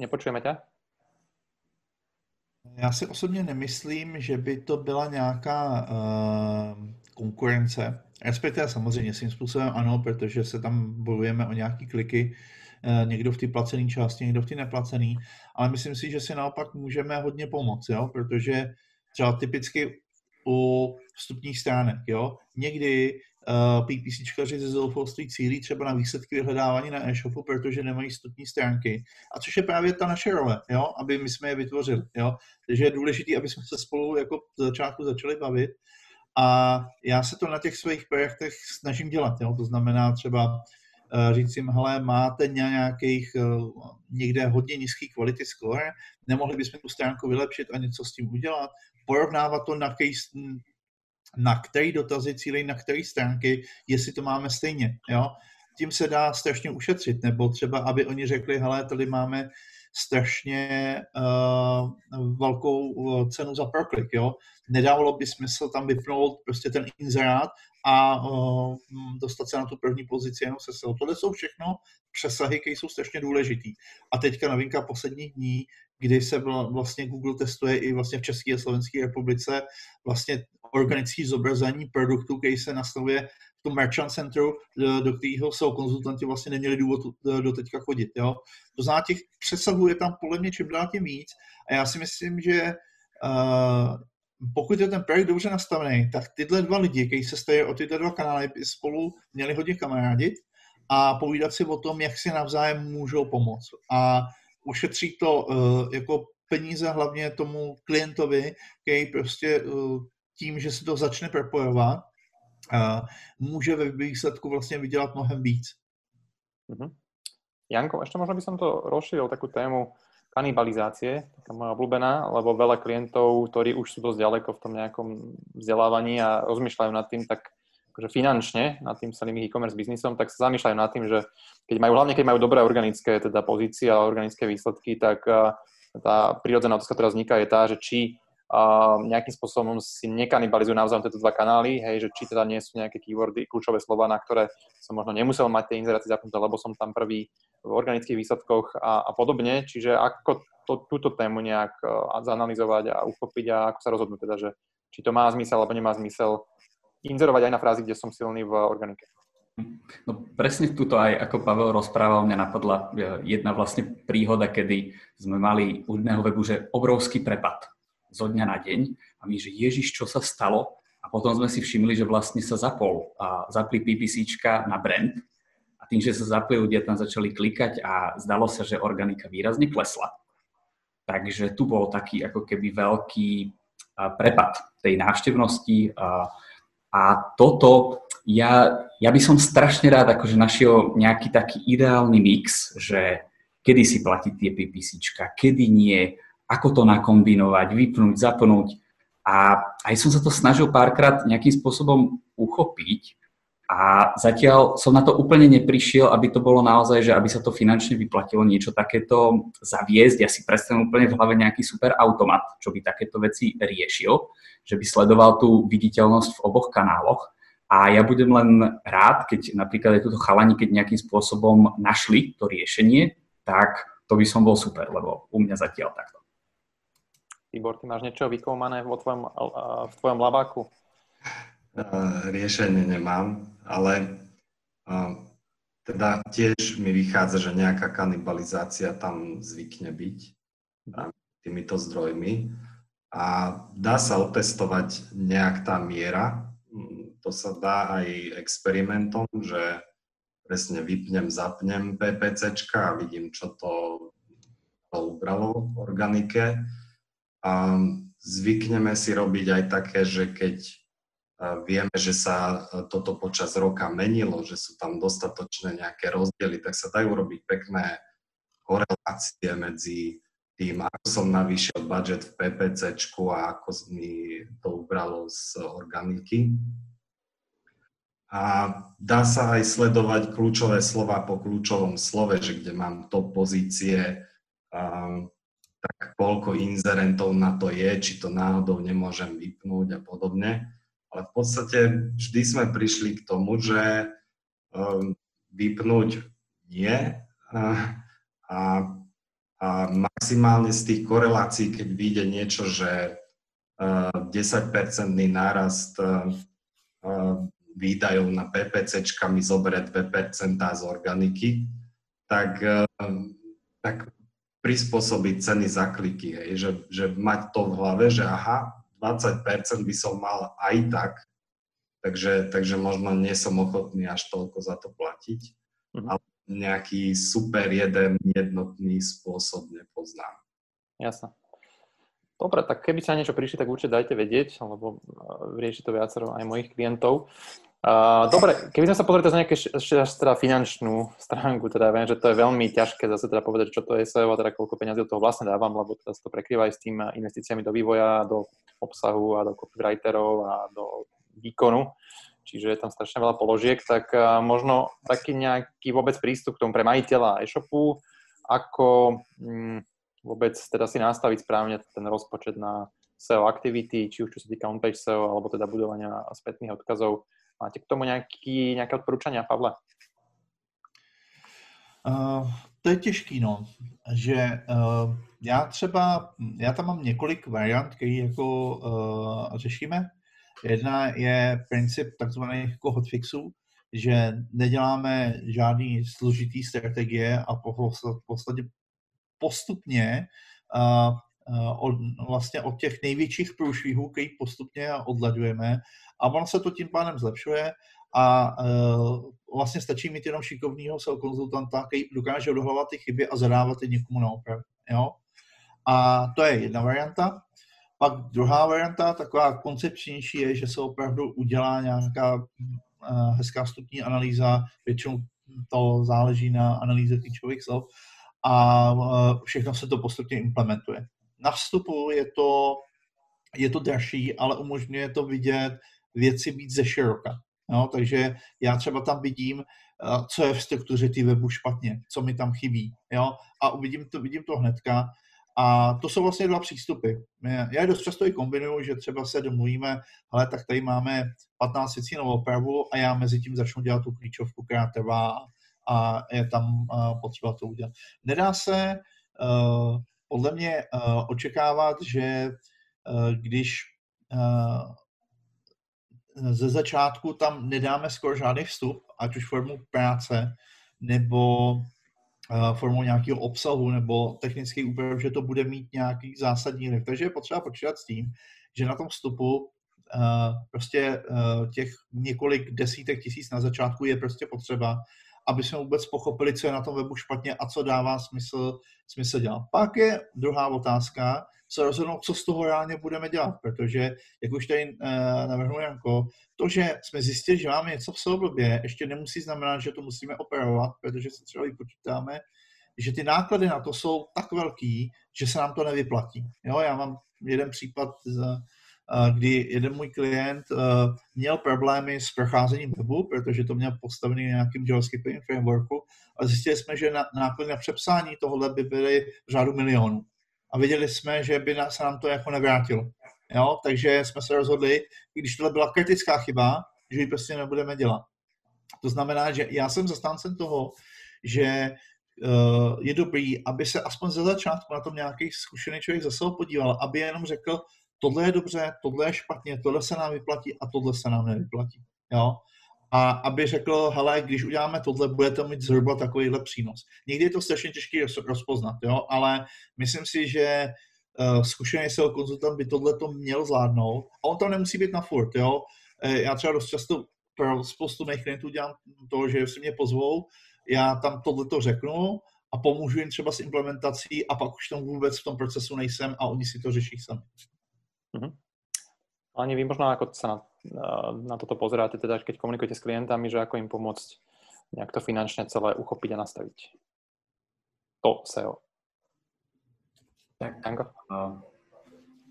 Nepočujeme ťa? Já si osobně nemyslím, že by to byla nějaká uh, konkurence. Respektive samozřejmě svým způsobem ano, protože se tam bojujeme o nějaký kliky, uh, někdo v té placené části, někdo v té neplacené, ale myslím si, že si naopak můžeme hodně pomoct, jo? protože třeba typicky u vstupních stránek, jo, někdy PPCčkaři ze zoufalství cílí třeba na výsledky vyhledávání na e-shopu, protože nemají vstupní stránky. A což je právě ta naše role, jo? aby my jsme je vytvořili. Jo? Takže je důležité, aby jsme se spolu jako z začátku začali bavit. A já se to na těch svých projektech snažím dělat. Jo? To znamená třeba uh, říct jim, hele, máte nějakých uh, někde hodně nízký kvality score, nemohli bychom tu stránku vylepšit a něco s tím udělat, porovnávat to na case, na který dotazy cílej, na které stránky, jestli to máme stejně. Jo? Tím se dá strašně ušetřit, nebo třeba, aby oni řekli, hele, tady máme strašně uh, velkou uh, cenu za per click, jo. Nedávalo by smysl tam vypnout prostě ten inzerát a uh, dostat se na tu první pozici jenom se SEO. Tohle jsou všechno přesahy, které jsou strašně důležitý. A teďka novinka posledních dní, kdy se vlastně Google testuje i vlastně v České a Slovenské republice vlastně organické zobrazení produktu, který se nastavuje v tom merchant centru, do kterého jsou konzultanti vlastně neměli důvod do teďka chodit. Jo? To znamená, těch přesahů je tam podle mě čím dál tím víc a já si myslím, že uh, pokud je ten projekt dobře nastavený, tak tyhle dva lidi, kteří se stají o tyhle dva kanály, by spolu měli hodně kamarádit a povídat si o tom, jak si navzájem můžou pomoct. A ušetří to uh, jako peníze hlavně tomu klientovi, který prostě uh, tím, že se to začne propojovat, může ve výsledku vlastně vydělat mnohem víc. Uh-huh. Janko, ešte možno by som to rozšíril takú tému kanibalizácie, taká moja obľúbená, lebo veľa klientov, ktorí už sú dosť ďaleko v tom nejakom vzdelávaní a rozmýšľajú nad tým tak akože finančne, nad tým celým e-commerce biznisom, tak sa zamýšľajú nad tým, že keď majú, hlavne keď majú dobré organické teda pozície a organické výsledky, tak tá prírodzená otázka, ktorá vzniká, je tá, že či nejakým spôsobom si nekanibalizujú navzájom tieto dva kanály, hej, že či teda nie sú nejaké keywordy, kľúčové slova, na ktoré som možno nemusel mať tie inzerácie zapnuté, lebo som tam prvý v organických výsledkoch a, a podobne. Čiže ako to, túto tému nejak uh, zanalizovať a uchopiť a ako sa rozhodnúť teda, že či to má zmysel alebo nemá zmysel inzerovať aj na frázi, kde som silný v organike. No presne tuto aj ako Pavel rozprával, mňa napadla e, jedna vlastne príhoda, kedy sme mali u jedného webu, že obrovský prepad zo dňa na deň a my, že Ježiš, čo sa stalo? A potom sme si všimli, že vlastne sa zapol a zapli PPCčka na brand a tým, že sa zapli ľudia tam začali klikať a zdalo sa, že organika výrazne klesla. Takže tu bol taký ako keby veľký prepad tej návštevnosti a toto ja, ja by som strašne rád akože našiel nejaký taký ideálny mix, že kedy si platiť tie PPCčka, kedy nie, ako to nakombinovať, vypnúť, zapnúť. A aj som sa to snažil párkrát nejakým spôsobom uchopiť a zatiaľ som na to úplne neprišiel, aby to bolo naozaj, že aby sa to finančne vyplatilo niečo takéto zaviesť. Ja si predstavím úplne v hlave nejaký super automat, čo by takéto veci riešil, že by sledoval tú viditeľnosť v oboch kanáloch. A ja budem len rád, keď napríklad aj túto chalani, keď nejakým spôsobom našli to riešenie, tak to by som bol super, lebo u mňa zatiaľ takto. Tibor, ty máš niečo vykoumané vo tvojom, v tvojom labáku? Riešenie nemám, ale teda tiež mi vychádza, že nejaká kanibalizácia tam zvykne byť týmito zdrojmi a dá sa otestovať nejak tá miera. To sa dá aj experimentom, že presne vypnem, zapnem PPCčka a vidím, čo to ubralo v organike a zvykneme si robiť aj také, že keď vieme, že sa toto počas roka menilo, že sú tam dostatočné nejaké rozdiely, tak sa dajú robiť pekné korelácie medzi tým, ako som navýšil budget v PPC a ako mi to ubralo z organiky. A dá sa aj sledovať kľúčové slova po kľúčovom slove, že kde mám top pozície, tak koľko inzerentov na to je, či to náhodou nemôžem vypnúť a podobne. Ale v podstate vždy sme prišli k tomu, že um, vypnúť nie a, a, a maximálne z tých korelácií, keď vyjde niečo, že uh, 10-percentný nárast uh, výdajov na PPC mi zoberie 2% z organiky, tak, tak prispôsobiť ceny za kliky, hej, že, že mať to v hlave, že aha, 20% by som mal aj tak, takže, takže možno nie som ochotný až toľko za to platiť, mm-hmm. ale nejaký super jeden jednotný spôsob nepoznám. Jasné. Dobre, tak keby sa niečo prišli, tak určite dajte vedieť, lebo rieši to viacero aj mojich klientov. Dobre, keby sme sa pozreli na nejaké teda finančnú stránku, teda viem, že to je veľmi ťažké zase teda povedať, čo to je SEO a teda koľko peniazí do toho vlastne dávam, lebo teda sa to prekrýva aj s tým investíciami do vývoja, do obsahu a do copywriterov a do výkonu. Čiže je tam strašne veľa položiek, tak možno taký nejaký vôbec prístup k tomu pre majiteľa e-shopu, ako um, vôbec teda si nastaviť správne ten rozpočet na SEO activity, či už čo sa týka on-page SEO, alebo teda budovania spätných odkazov, Máte k tomu nějaký, nějaké odporučení, Pavle? Uh, to je těžký, no. Že uh, já třeba, já tam mám několik variant, které jako uh, řešíme. Jedna je princip takzvaných hotfixů, že neděláme žádný složitý strategie a po podstatě postupně od, vlastně od těch největších průšvihů, který postupně odladujeme a ono se to tím pádem zlepšuje a uh, vlastně stačí mít jenom šikovného SEO konzultanta, který dokáže odhalovat ty chyby a zadávat je někomu na opravu. A to je jedna varianta. Pak druhá varianta, taková koncepčnější, je, že se opravdu udělá nějaká uh, hezká vstupní analýza, většinou to záleží na analýze klíčových slov a všechno se to postupně implementuje na vstupu je to, je to dražší, ale umožňuje to vidět věci víc ze široka. No, takže já třeba tam vidím, eh, co je v struktuře ty webu špatně, co mi tam chybí. Jo? A uvidím to, vidím to hnedka. A to jsou vlastně dva přístupy. Já dost často i kombinuju, že třeba se domluvíme, ale tak tady máme 15 věcí na opravu a já mezi tím začnu dělat tu klíčovku, která trvá a je tam uh, potřeba to udělat. Nedá se uh, podle mě uh, očekávat, že uh, když uh, ze začátku tam nedáme skoro žádný vstup, ať už formou práce nebo uh, formou nějakého obsahu nebo technický úprav, že to bude mít nějaký zásadní vliv. Takže je potřeba počítat s tím, že na tom vstupu uh, prostě uh, těch několik desítek tisíc na začátku je prostě potřeba, aby jsme vůbec pochopili, co je na tom webu špatně a co dává smysl, smysl dělat. Pak je druhá otázka, se rozhodnout, co z toho reálně budeme dělat, protože, jak už tady uh, navrhnul Janko, to, že jsme zjistili, že máme něco v sobě, ještě nemusí znamenat, že to musíme operovat, protože si třeba vypočítáme, že ty náklady na to jsou tak velký, že se nám to nevyplatí. Jo, já mám jeden případ z, kdy jeden můj klient měl problémy s procházením webu, protože to měl postavený nějakým JavaScriptovým frameworku a zjistili jsme, že náklady na přepsání tohohle by byly v řádu milionů. A viděli jsme, že by se nám to jako nevrátilo. Jo? Takže jsme se rozhodli, když tohle byla kritická chyba, že ji prostě nebudeme dělat. To znamená, že já jsem zastáncem toho, že uh, je dobrý, aby se aspoň ze začátku na tom nějaký zkušený člověk zase podíval, aby jenom řekl, tohle je dobře, tohle je špatně, tohle se nám vyplatí a tohle se nám nevyplatí. Jo? A aby řekl, hele, když uděláme tohle, budete mít zhruba takovýhle přínos. Někdy je to strašně těžké rozpoznat, jo? ale myslím si, že uh, zkušený SEO konzultant by tohle to měl zvládnout. A on tam nemusí být na furt, jo. Uh, já třeba dost často pro spoustu mých klientů dělám to, že si mě pozvou, já tam tohle to řeknu a pomůžu jim třeba s implementací a pak už tam vůbec v tom procesu nejsem a oni si to řeší sami. Uh-huh. Ani vy možno ako sa na, na toto pozeráte, teda keď komunikujete s klientami, že ako im pomôcť nejak to finančne celé uchopiť a nastaviť. To SEO. Tak, uh,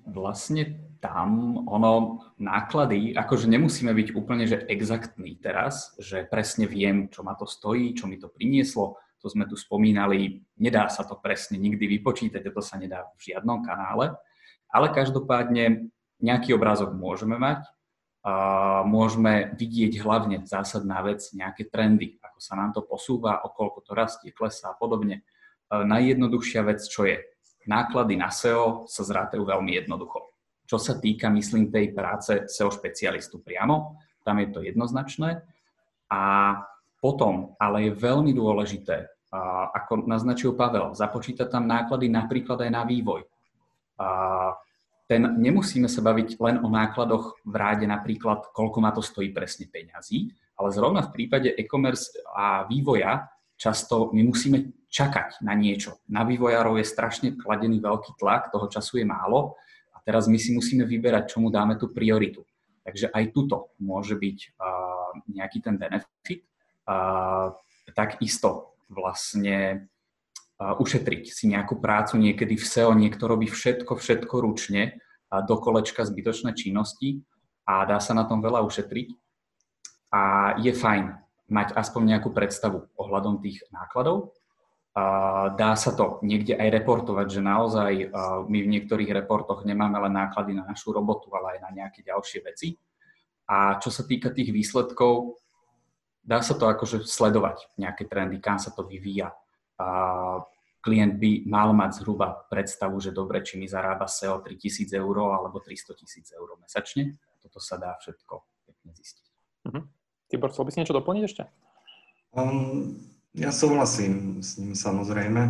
vlastne tam ono, náklady, akože nemusíme byť úplne že exaktní teraz, že presne viem, čo ma to stojí, čo mi to prinieslo, to sme tu spomínali, nedá sa to presne nikdy vypočítať, to sa nedá v žiadnom kanále, ale každopádne nejaký obrázok môžeme mať, a môžeme vidieť hlavne zásadná vec, nejaké trendy, ako sa nám to posúva, o koľko to rastie, klesá a podobne. Najjednoduchšia vec, čo je, náklady na SEO sa zrátajú veľmi jednoducho. Čo sa týka, myslím, tej práce SEO špecialistu priamo, tam je to jednoznačné. A potom, ale je veľmi dôležité, ako naznačil Pavel, započítať tam náklady napríklad aj na vývoj. Ten, nemusíme sa baviť len o nákladoch v ráde napríklad, koľko ma to stojí presne peňazí, ale zrovna v prípade e-commerce a vývoja často my musíme čakať na niečo. Na vývojárov je strašne kladený veľký tlak, toho času je málo a teraz my si musíme vyberať, čomu dáme tú prioritu. Takže aj tuto môže byť uh, nejaký ten benefit takisto vlastne ušetriť si nejakú prácu niekedy v SEO, niekto robí všetko, všetko ručne do kolečka zbytočné činnosti a dá sa na tom veľa ušetriť. A je fajn mať aspoň nejakú predstavu ohľadom tých nákladov. Dá sa to niekde aj reportovať, že naozaj my v niektorých reportoch nemáme len náklady na našu robotu, ale aj na nejaké ďalšie veci. A čo sa týka tých výsledkov, dá sa to akože sledovať, nejaké trendy, kam sa to vyvíja. Klient by mal mať zhruba predstavu, že dobre, či mi zarába SEO 3000 eur alebo 300 tisíc eur mesačne. Toto sa dá všetko pekne zistiť. Uh-huh. Tibor, chcel by si niečo doplniť ešte? Um, ja súhlasím s ním samozrejme.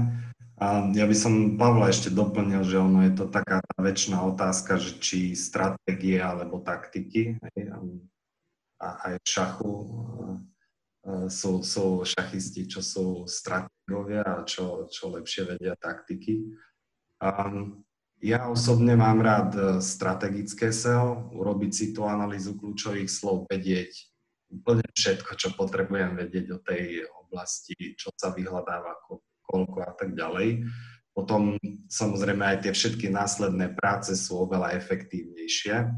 A ja by som Pavla ešte doplnil, že ono je to taká väčšiná otázka, že či stratégie alebo taktiky a aj v šachu sú, sú šachisti, čo sú stratégovia a čo, čo lepšie vedia taktiky. Um, ja osobne mám rád e, strategické SEO, urobiť si tú analýzu kľúčových slov, vedieť úplne všetko, čo potrebujem vedieť o tej oblasti, čo sa vyhľadáva, koľko a tak ďalej. Potom samozrejme aj tie všetky následné práce sú oveľa efektívnejšie,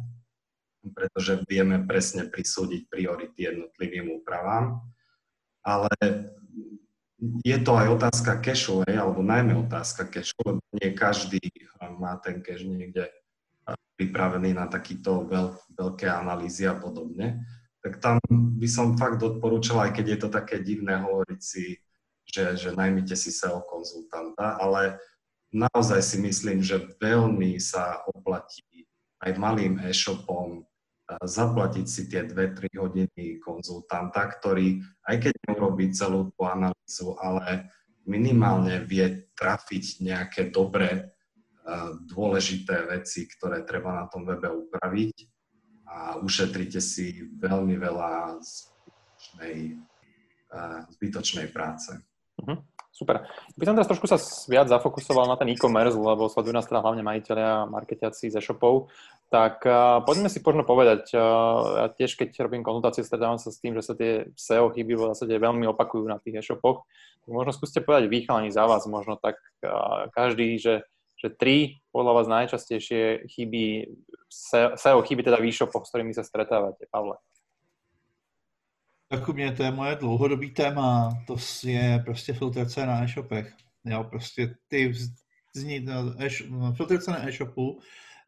pretože vieme presne prisúdiť priority jednotlivým úpravám ale je to aj otázka cashu, alebo najmä otázka cashu, lebo nie každý eh, má ten cash niekde eh, pripravený na takýto veľ, veľké analýzy a podobne. Tak tam by som fakt odporúčal, aj keď je to také divné hovoriť si, že, že najmite si SEO konzultanta, ale naozaj si myslím, že veľmi sa oplatí aj malým e-shopom zaplatiť si tie 2-3 hodiny konzultanta, ktorý aj keď neurobí celú tú analýzu, ale minimálne vie trafiť nejaké dobré, dôležité veci, ktoré treba na tom webe upraviť a ušetrite si veľmi veľa zbytočnej, zbytočnej práce. Uh-huh. Super. By som teraz trošku sa viac zafokusoval na ten e-commerce, lebo sledujú nás teda hlavne majiteľia marketiaci ze shopov. Tak uh, poďme si možno povedať, uh, ja tiež keď robím konzultácie, stretávam sa s tým, že sa tie SEO chyby v zásade veľmi opakujú na tých e-shopoch. Možno skúste povedať výchalani za vás, možno tak uh, každý, že, že tri podľa vás najčastejšie chyby, SEO chyby teda v e-shopoch, s ktorými sa stretávate, Pavle. Tak u mě to je moje dlouhodobý téma, to je prostě filtrace na e-shopech. Jo, prostě ty zní, no, no, filtrace na e-shopu,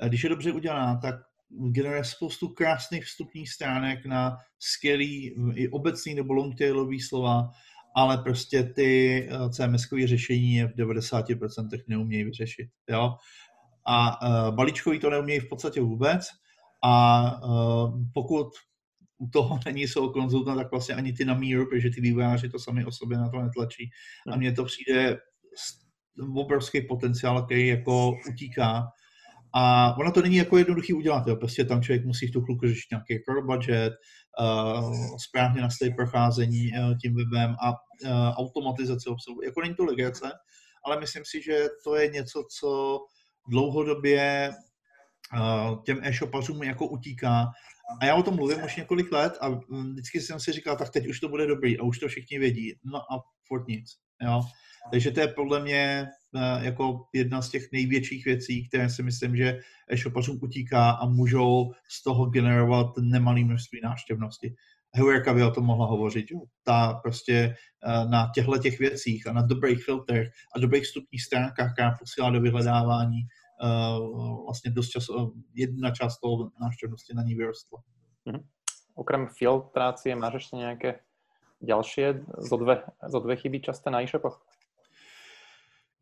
když je dobře udělaná, tak generuje spoustu krásných vstupních stránek na skvělý i obecný nebo longtailový slova, ale prostě ty eh, CMS-kové řešení je v 90% neumějí vyřešit. Jo? A uh, balíčkový to neumějí v podstatě vůbec. A uh, pokud u toho není SEO konzultant, tak vlastně ani ty na míru, protože ty vývojáři to sami o sobě na to netlačí. A hmm. mně to přijde obrovský potenciál, který jako utíká. A ono to není jako jednoduchý udělat, jo. prostě tam člověk musí v tu chvilku řešit nějaký budget, uh, správně nastavit procházení uh, tím webem a uh, automatizaci obsahu. Jako není to legrace, ale myslím si, že to je něco, co dlouhodobě těm e-shopařům jako utíká. A já o tom mluvím už několik let a vždycky jsem si říkal, tak teď už to bude dobrý a už to všichni vědí. No a furt nic. Jo? Takže to je podle mě jako jedna z těch největších věcí, které si myslím, že e-shopařům utíká a můžou z toho generovat nemalé množství návštěvnosti. Heurka by o tom mohla hovořit, jo. Ta prostě na těchto těch věcích a na dobrých filtrech a dobrých vstupních stránkách, která posílá do vyhledávání, vlastně dost času, jedna část toho návštěvnosti na ní vyrostla. Mm-hmm. Okrem filtrácie máš ešte nejaké ďalšie zo dve, zo dve chyby časté na e-shopoch?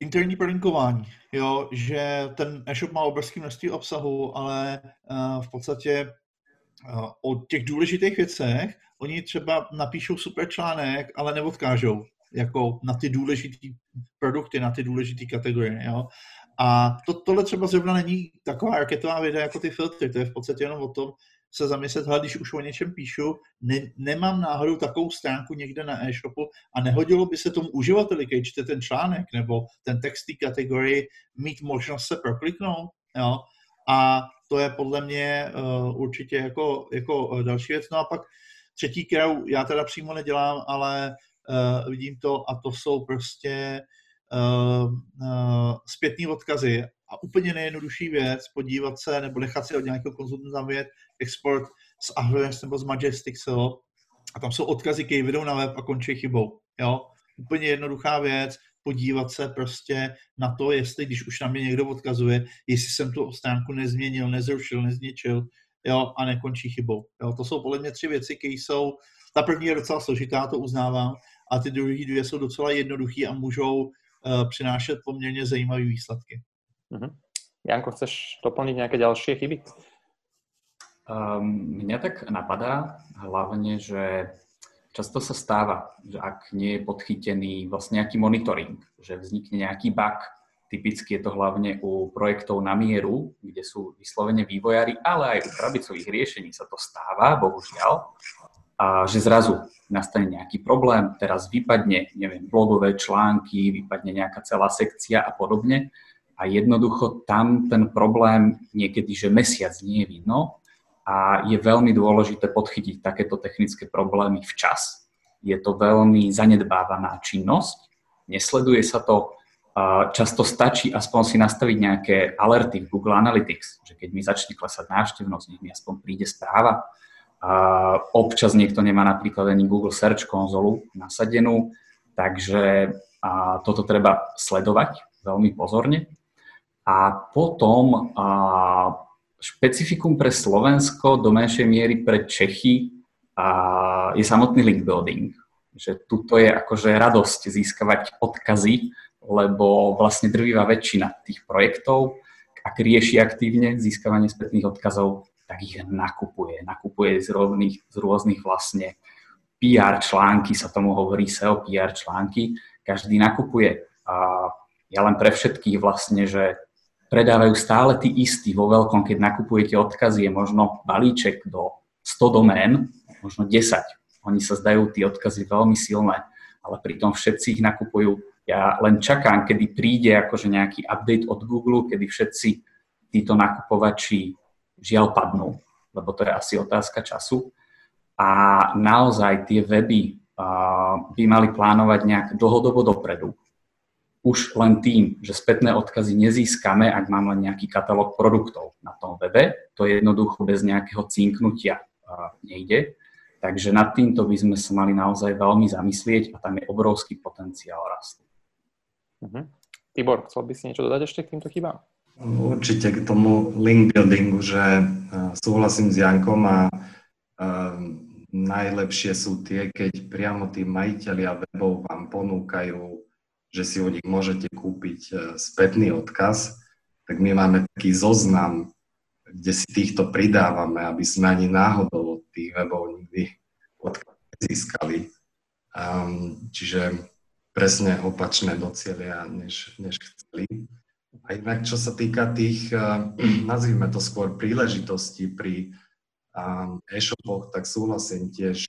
Interní prolinkování, jo, že ten e-shop má obrovské množství obsahu, ale uh, v podstatě uh, o těch důležitých věcech oni třeba napíšou super článek, ale neodkážou jako na ty důležité produkty, na ty důležité kategorie. Jo? A to, tohle třeba zrovna není taková raketová videa jako ty filtry, to je v podstatě jenom o tom, se zamyslet, když už o něčem píšu, ne, nemám náhodou takovou stránku někde na e-shopu a nehodilo by se tomu uživateli, když čte ten článek nebo ten text té kategorii, mít možnost se prokliknout, jo? A to je podle mě uh, určitě jako, jako eh, další věc. No a pak třetí, kterou já teda přímo nedělám, ale uh, vidím to a to jsou prostě zpětní odkazy a úplně nejjednodušší věc, podívat se nebo nechat si od nějakého konzultanta zavět export z Ahrefs nebo z Majestixel a tam jsou odkazy, které vedou na web a končí chybou. Jo? Úplně jednoduchá věc, podívat se prostě na to, jestli, když už na mě někdo odkazuje, jestli jsem tu stránku nezměnil, nezrušil, nezničil, jo, a nekončí chybou. Jo? To jsou podle mě tři věci, které jsou, ta první je docela složitá, to uznávám, a ty druhé dvě jsou docela jednoduché a můžou přinášet poměrně zajímavé výsledky. Uh-huh. Janko, chceš doplniť nejaké ďalšie chyby? Um, mňa tak napadá hlavne, že často sa stáva, že ak nie je podchytený vlastne nejaký monitoring, že vznikne nejaký bug, typicky je to hlavne u projektov na mieru, kde sú vyslovene vývojári, ale aj u krabicových riešení sa to stáva, bohužiaľ, a že zrazu nastane nejaký problém, teraz vypadne, neviem, blogové články, vypadne nejaká celá sekcia a podobne a jednoducho tam ten problém niekedy, že mesiac nie je vidno a je veľmi dôležité podchytiť takéto technické problémy včas. Je to veľmi zanedbávaná činnosť, nesleduje sa to, často stačí aspoň si nastaviť nejaké alerty v Google Analytics, že keď mi začne klesať návštevnosť, nech mi aspoň príde správa. Občas niekto nemá napríklad ani Google Search konzolu nasadenú, takže toto treba sledovať veľmi pozorne. A potom a špecifikum pre Slovensko, do menšej miery pre Čechy a je samotný link building. Že tuto je akože radosť získavať odkazy, lebo vlastne drvivá väčšina tých projektov, ak rieši aktívne získavanie spätných odkazov, tak ich nakupuje. Nakupuje z rôznych, z rôznych vlastne PR články, sa tomu hovorí SEO PR články. Každý nakupuje. A ja len pre všetkých vlastne, že predávajú stále tí istí vo veľkom, keď nakupujete odkazy, je možno balíček do 100 domén, možno 10. Oni sa zdajú tí odkazy veľmi silné, ale pritom všetci ich nakupujú. Ja len čakám, kedy príde akože nejaký update od Google, kedy všetci títo nakupovači žiaľ padnú, lebo to je asi otázka času. A naozaj tie weby by mali plánovať nejak dlhodobo dopredu, už len tým, že spätné odkazy nezískame, ak mám len nejaký katalóg produktov na tom webe, to jednoducho bez nejakého cinknutia nejde. Takže nad týmto by sme sa mali naozaj veľmi zamyslieť a tam je obrovský potenciál rastu. Uh-huh. Tibor, chcel by si niečo dodať ešte k týmto chybám? Určite k tomu link buildingu, že súhlasím s Jankom a najlepšie sú tie, keď priamo tí majiteľia webov vám ponúkajú že si od nich môžete kúpiť e, spätný odkaz, tak my máme taký zoznam, kde si týchto pridávame, aby sme ani náhodou od tých webov nikdy odkaz nezískali. Um, čiže presne opačné docielia, než, než chceli. A inak, čo sa týka tých, uh, nazvime to skôr príležitostí pri um, e-shopoch, tak súhlasím tiež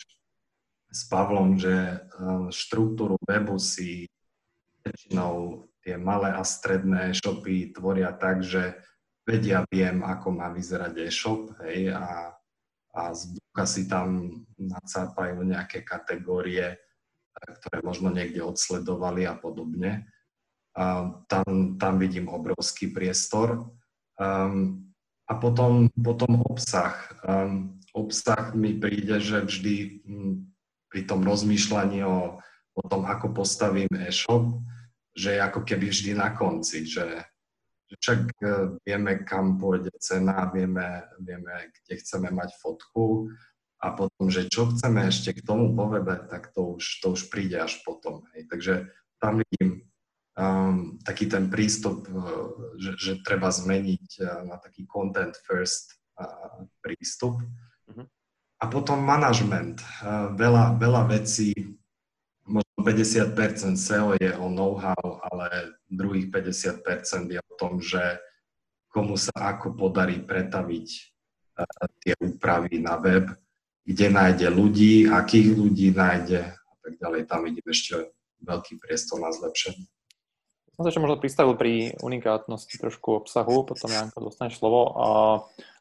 s Pavlom, že uh, štruktúru webu si väčšinou tie malé a stredné shopy tvoria tak, že vedia, viem, ako má vyzerať e-shop, hej, a, a z buka si tam nacápajú nejaké kategórie, ktoré možno niekde odsledovali a podobne. Tam, tam vidím obrovský priestor. Um, a potom, potom obsah. Um, obsah mi príde, že vždy um, pri tom rozmýšľaní o, o tom, ako postavím e-shop, že je ako keby vždy na konci, že, však e, vieme, kam pôjde cena, vieme, vieme, kde chceme mať fotku a potom, že čo chceme ešte k tomu po webe, tak to už, to už príde až potom. Hej. Takže tam vidím um, taký ten prístup, uh, že, že treba zmeniť uh, na taký content first uh, prístup. Uh-huh. A potom management. Veľa, veľa vecí možno 50% SEO je o know-how, ale druhých 50% je o tom, že komu sa ako podarí pretaviť tie úpravy na web, kde nájde ľudí, akých ľudí nájde a tak ďalej. Tam vidím ešte veľký priestor na zlepšenie. Som sa ešte možno pristavil pri unikátnosti trošku obsahu, potom Janko dostane slovo. A,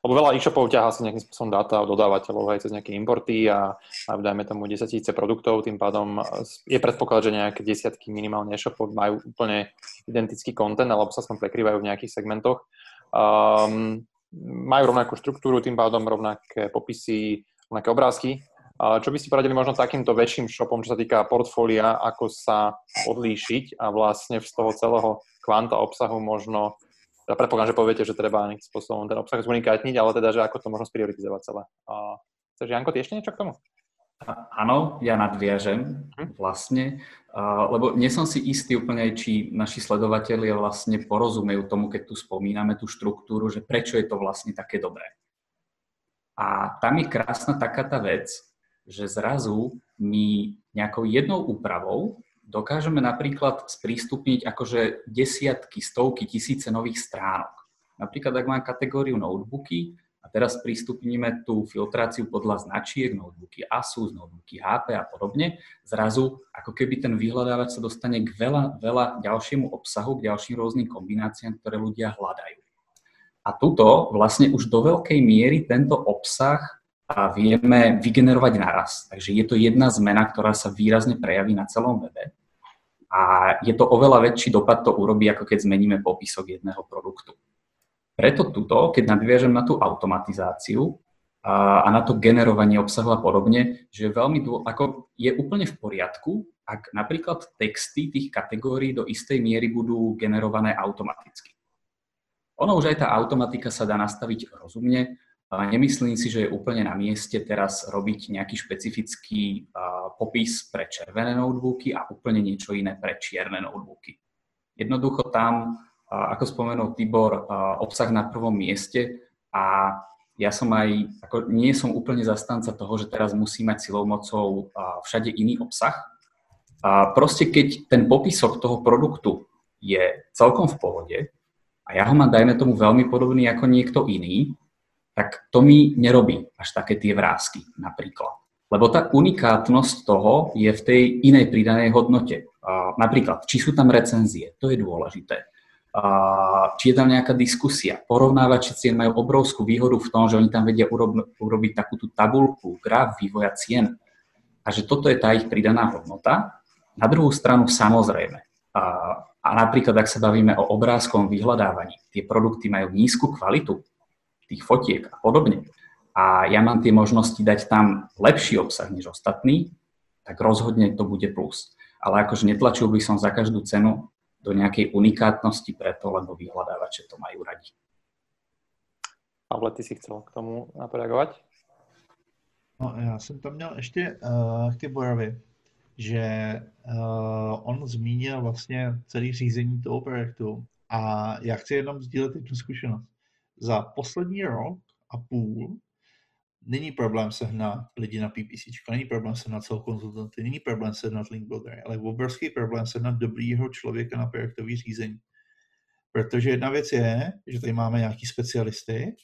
lebo veľa e-shopov ťahá si nejakým spôsobom dáta od dodávateľov aj cez nejaké importy a, a dajme tomu 10 tisíce produktov, tým pádom je predpoklad, že nejaké desiatky minimálne e-shopov majú úplne identický kontent alebo sa som prekrývajú v nejakých segmentoch. Um, majú rovnakú štruktúru, tým pádom rovnaké popisy, rovnaké obrázky, čo by ste poradili možno takýmto väčším shopom, čo sa týka portfólia, ako sa odlíšiť a vlastne z toho celého kvanta obsahu možno, teda predpokladám, že poviete, že treba nejakým spôsobom ten obsah zunikátniť, ale teda, že ako to možno sprioritizovať celé. Chceš, Janko, ty ešte niečo k tomu? Áno, ja nadviažem mhm. vlastne, lebo nie som si istý úplne, či naši sledovatelia vlastne porozumejú tomu, keď tu spomíname tú štruktúru, že prečo je to vlastne také dobré. A tam je krásna taká tá vec, že zrazu my nejakou jednou úpravou dokážeme napríklad sprístupniť akože desiatky, stovky, tisíce nových stránok. Napríklad, ak mám kategóriu notebooky a teraz prístupníme tú filtráciu podľa značiek, notebooky Asus, notebooky HP a podobne, zrazu ako keby ten vyhľadávač sa dostane k veľa, veľa ďalšiemu obsahu, k ďalším rôznym kombináciám, ktoré ľudia hľadajú. A tuto vlastne už do veľkej miery tento obsah vieme vygenerovať naraz. Takže je to jedna zmena, ktorá sa výrazne prejaví na celom webe. A je to oveľa väčší dopad to urobí, ako keď zmeníme popisok jedného produktu. Preto tuto, keď nadviažem na tú automatizáciu a, a na to generovanie obsahu a podobne, že veľmi dô, ako je úplne v poriadku, ak napríklad texty tých kategórií do istej miery budú generované automaticky. Ono už aj tá automatika sa dá nastaviť rozumne, Nemyslím si, že je úplne na mieste teraz robiť nejaký špecifický popis pre červené notebooky a úplne niečo iné pre čierne notebooky. Jednoducho tam, ako spomenul Tibor, obsah na prvom mieste a ja som aj, ako nie som úplne zastanca toho, že teraz musí mať silou mocou všade iný obsah. A proste keď ten popisok toho produktu je celkom v pohode a ja ho mám, dajme tomu, veľmi podobný ako niekto iný, tak to mi nerobí až také tie vrázky napríklad. Lebo tá unikátnosť toho je v tej inej pridanej hodnote. Napríklad, či sú tam recenzie, to je dôležité. Či je tam nejaká diskusia. Porovnávači cien majú obrovskú výhodu v tom, že oni tam vedia urobiť takú tú tabulku, graf vývoja cien. A že toto je tá ich pridaná hodnota. Na druhú stranu samozrejme. A napríklad, ak sa bavíme o obrázkovom vyhľadávaní, tie produkty majú nízku kvalitu, tých fotiek a podobne, a ja mám tie možnosti dať tam lepší obsah než ostatný, tak rozhodne to bude plus. Ale akože netlačil by som za každú cenu do nejakej unikátnosti preto, lebo vyhľadávače to majú radi. Pavle, ty si chcel k tomu na to reagovať? No, já jsem tam měl ještě uh, k Tiborovi, že uh, on zmínil vlastně celý řízení toho projektu a já chci jenom sdílet jednu zkušenost za poslední rok a půl není problém sehnat lidi na PPC, není problém sehnat celou konzultanty, není problém sehnat link builder, ale obrovský problém sehnat dobrýho člověka na projektový řízení. Protože jedna věc je, že tady máme nějaký specialisty,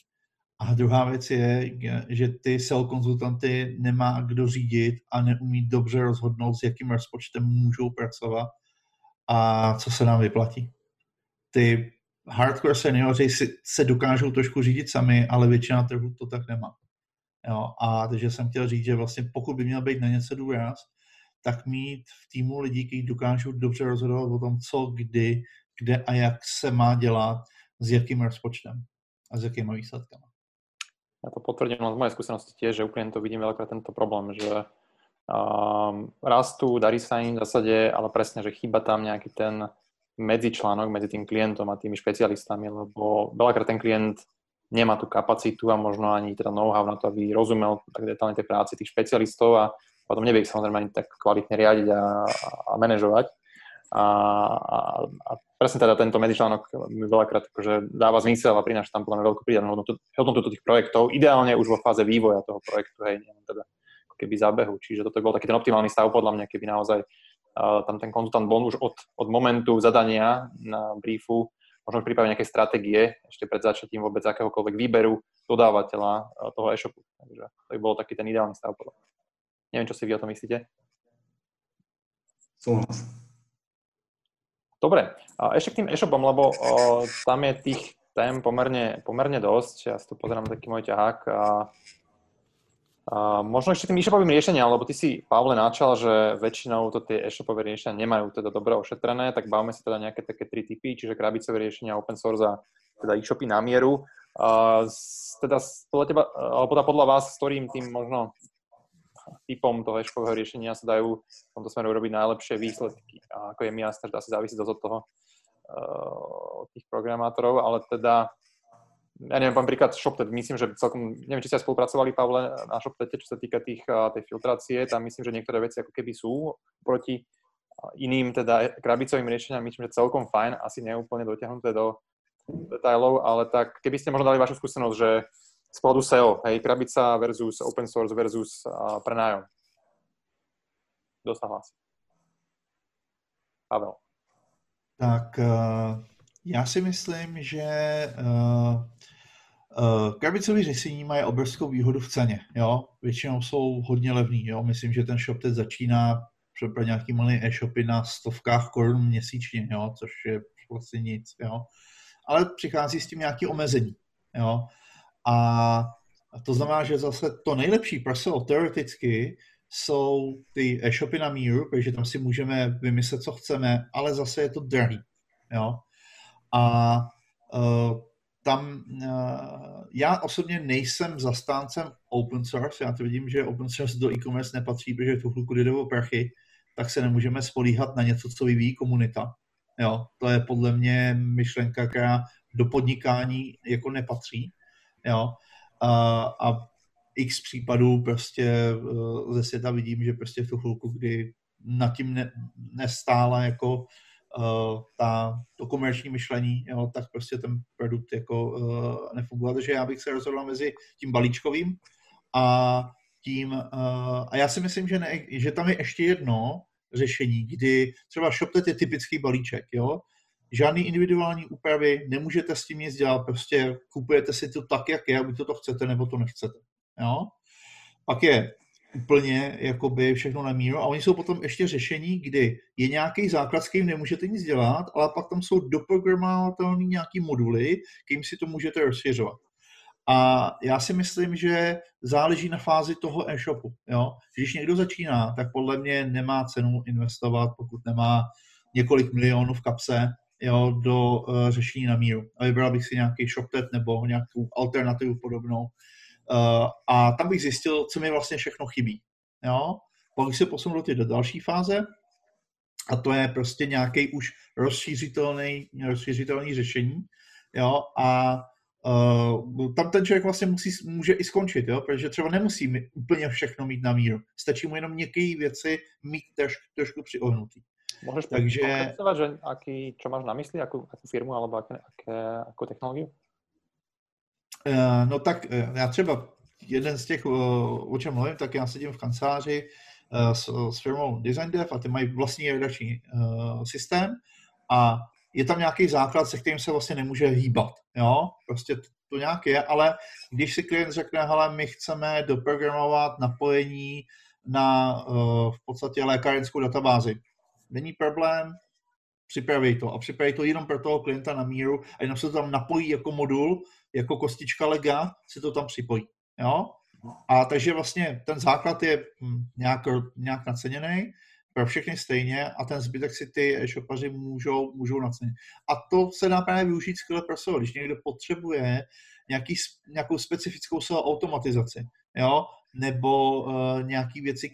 a druhá věc je, že ty sell konzultanty nemá kdo řídit a neumí dobře rozhodnout, s jakým rozpočtem můžou pracovat a co se nám vyplatí. Ty hardcore seniori si, se dokážou trošku řídit sami, ale většina trhu to tak nemá. Jo, a takže jsem chtěl říct, že vlastně pokud by měl být na něco důraz, tak mít v týmu lidí, kteří dokážou dobře rozhodovat o tom, co, kdy, kde a jak se má dělat, s jakým rozpočtem a s jakými výsledkami. Ja to potvrdím z mojej skúsenosti tiež, že úplne to vidím veľakrát tento problém, že um, rastú, darí sa im v zásade, ale presne, že chýba tam nejaký ten medzičlánok medzi tým klientom a tými špecialistami, lebo veľakrát ten klient nemá tú kapacitu a možno ani teda know-how na to, aby rozumel tak detálne tej práci tých špecialistov a potom nevie ich samozrejme ani tak kvalitne riadiť a, a manažovať. A, a, a presne teda tento medzičlánok mi veľakrát akože dáva zmysel a prináša tam podľa mňa veľkú pridanú hodnotu, hodnotu tých projektov, ideálne už vo fáze vývoja toho projektu, hej, nie teda keby zábehu. Čiže toto bol taký ten optimálny stav podľa mňa, keby naozaj tam ten konzultant bol už od, od momentu zadania na briefu, možno v prípade nejakej stratégie, ešte pred začatím vôbec akéhokoľvek výberu dodávateľa uh, toho e-shopu. Takže to by bol taký ten ideálny stav. Neviem, čo si vy o tom myslíte. Súhlas. Dobre, ešte k tým e-shopom, lebo o, tam je tých tém pomerne, pomerne dosť. Ja si tu pozerám taký môj ťahák. A, možno ešte tým e-shopovým riešeniam, lebo ty si, Pavle, načal, že väčšinou to tie e-shopové riešenia nemajú teda dobre ošetrené, tak bavíme sa teda nejaké také tri typy, čiže krabicové riešenia, open source a teda e-shopy na mieru. A, teda podľa teba, alebo teda podľa vás, s ktorým tým možno typom toho eškového riešenia sa dajú v tomto smeru urobiť najlepšie výsledky. A ako je mi jasné, že asi závisí dosť od toho, uh, od tých programátorov, ale teda ja neviem, poviem príklad ShopTet, myslím, že celkom, neviem, či ste spolupracovali, Pavle, na ShopTete, čo sa týka tých, tej filtrácie, tam myslím, že niektoré veci ako keby sú proti iným teda krabicovým riešeniam, myslím, že celkom fajn, asi neúplne dotiahnuté do detailov, ale tak keby ste možno dali vašu skúsenosť, že z pohľadu SEO, hej, krabica versus open source versus uh, prenájom. Kto sa? Pavel. Tak uh, já si myslím, že uh, uh, krabicové řešení mají obrovskou výhodu v ceně. Jo? Většinou jsou hodně levný. Jo? Myslím, že ten shop teď začíná pro nějaký malý e-shopy na stovkách korun měsíčně, jo? což je vlastně nic. Jo? Ale přichází s tím nějaké omezení. Jo? A to znamená, že zase to nejlepší pro SEO teoreticky jsou ty e-shopy na míru, protože tam si můžeme vymyslet, co chceme, ale zase je to drahý. Jo? A uh, tam uh, já osobně nejsem zastáncem open source, já to vidím, že open source do e-commerce nepatří, protože v tu chvilku jde o prachy, tak se nemůžeme spolíhat na něco, co vyvíjí komunita. Jo, to je podle mě myšlenka, která do podnikání jako nepatří. Jo? A, a x případů prostě eh, ze světa vidím, že prostě v tu chvilku, kdy nad tím ne, nestála jako uh, ta, to komerční myšlení, jo, tak prostě ten produkt jako uh, nefungoval. Takže já bych se rozhodl mezi tím balíčkovým a tím, uh, a já si myslím, že, ne, že tam je ještě jedno řešení, kdy třeba ShopTet je typický balíček, jo, žádný individuální úpravy, nemůžete s tím nic dělat, prostě kupujete si to tak, jak je, buď to, to chcete, nebo to nechcete. Jo? Pak je úplně jakoby všechno na míru a oni jsou potom ještě řešení, kdy je nějaký základ, s kterým nemůžete nic dělat, ale pak tam jsou doprogramovatelné nějaký moduly, kterým si to můžete rozšiřovat. A já si myslím, že záleží na fázi toho e-shopu. Jo? Když někdo začíná, tak podle mě nemá cenu investovat, pokud nemá několik milionů v kapse, jo, do uh, řešení na míru. A vybral bych si nějaký ShopTet nebo nějakou alternativu podobnou. A tam bych zjistil, co mi vlastně všechno chybí. Jo? Pak se posunu do té do další fáze, a to je prostě nějaký už rozšířitelný, rozšířitelný řešení. Jo? A uh, tam ten člověk vlastně musí, může i skončit, jo? protože třeba nemusí úplně všechno mít na míru. Stačí mu jenom některé věci mít trošku, trošku přiohnutý. Môžeš Takže... že aký, čo máš na mysli, akú, akú firmu alebo aké, aké, akú technológiu? Uh, no tak uh, já třeba jeden z těch, o čem mluvím, tak já sedím v kanceláři uh, s, s firmou DesignDev a ty mají vlastní redakční systém a je tam nějaký základ, se kterým se vlastně nemůže hýbat. Jo? Prostě to nějak je, ale když si klient řekne, hele, my chceme doprogramovat napojení na v podstatě lékárenskou databázi, není problém, připraví to a připraví to jenom pro toho klienta na míru a jenom se to tam napojí jako modul, jako kostička lega, se to tam připojí. Jo? A takže vlastně ten základ je hm, nějak, nějak naceněný pro všechny stejně a ten zbytek si ty e-shopaři můžou, můžou nacenit. A to se dá právě využít skvěle pro SEO, když někdo potřebuje nějaký, nějakou specifickou SEO automatizaci, jo, nebo uh, nějaký věci,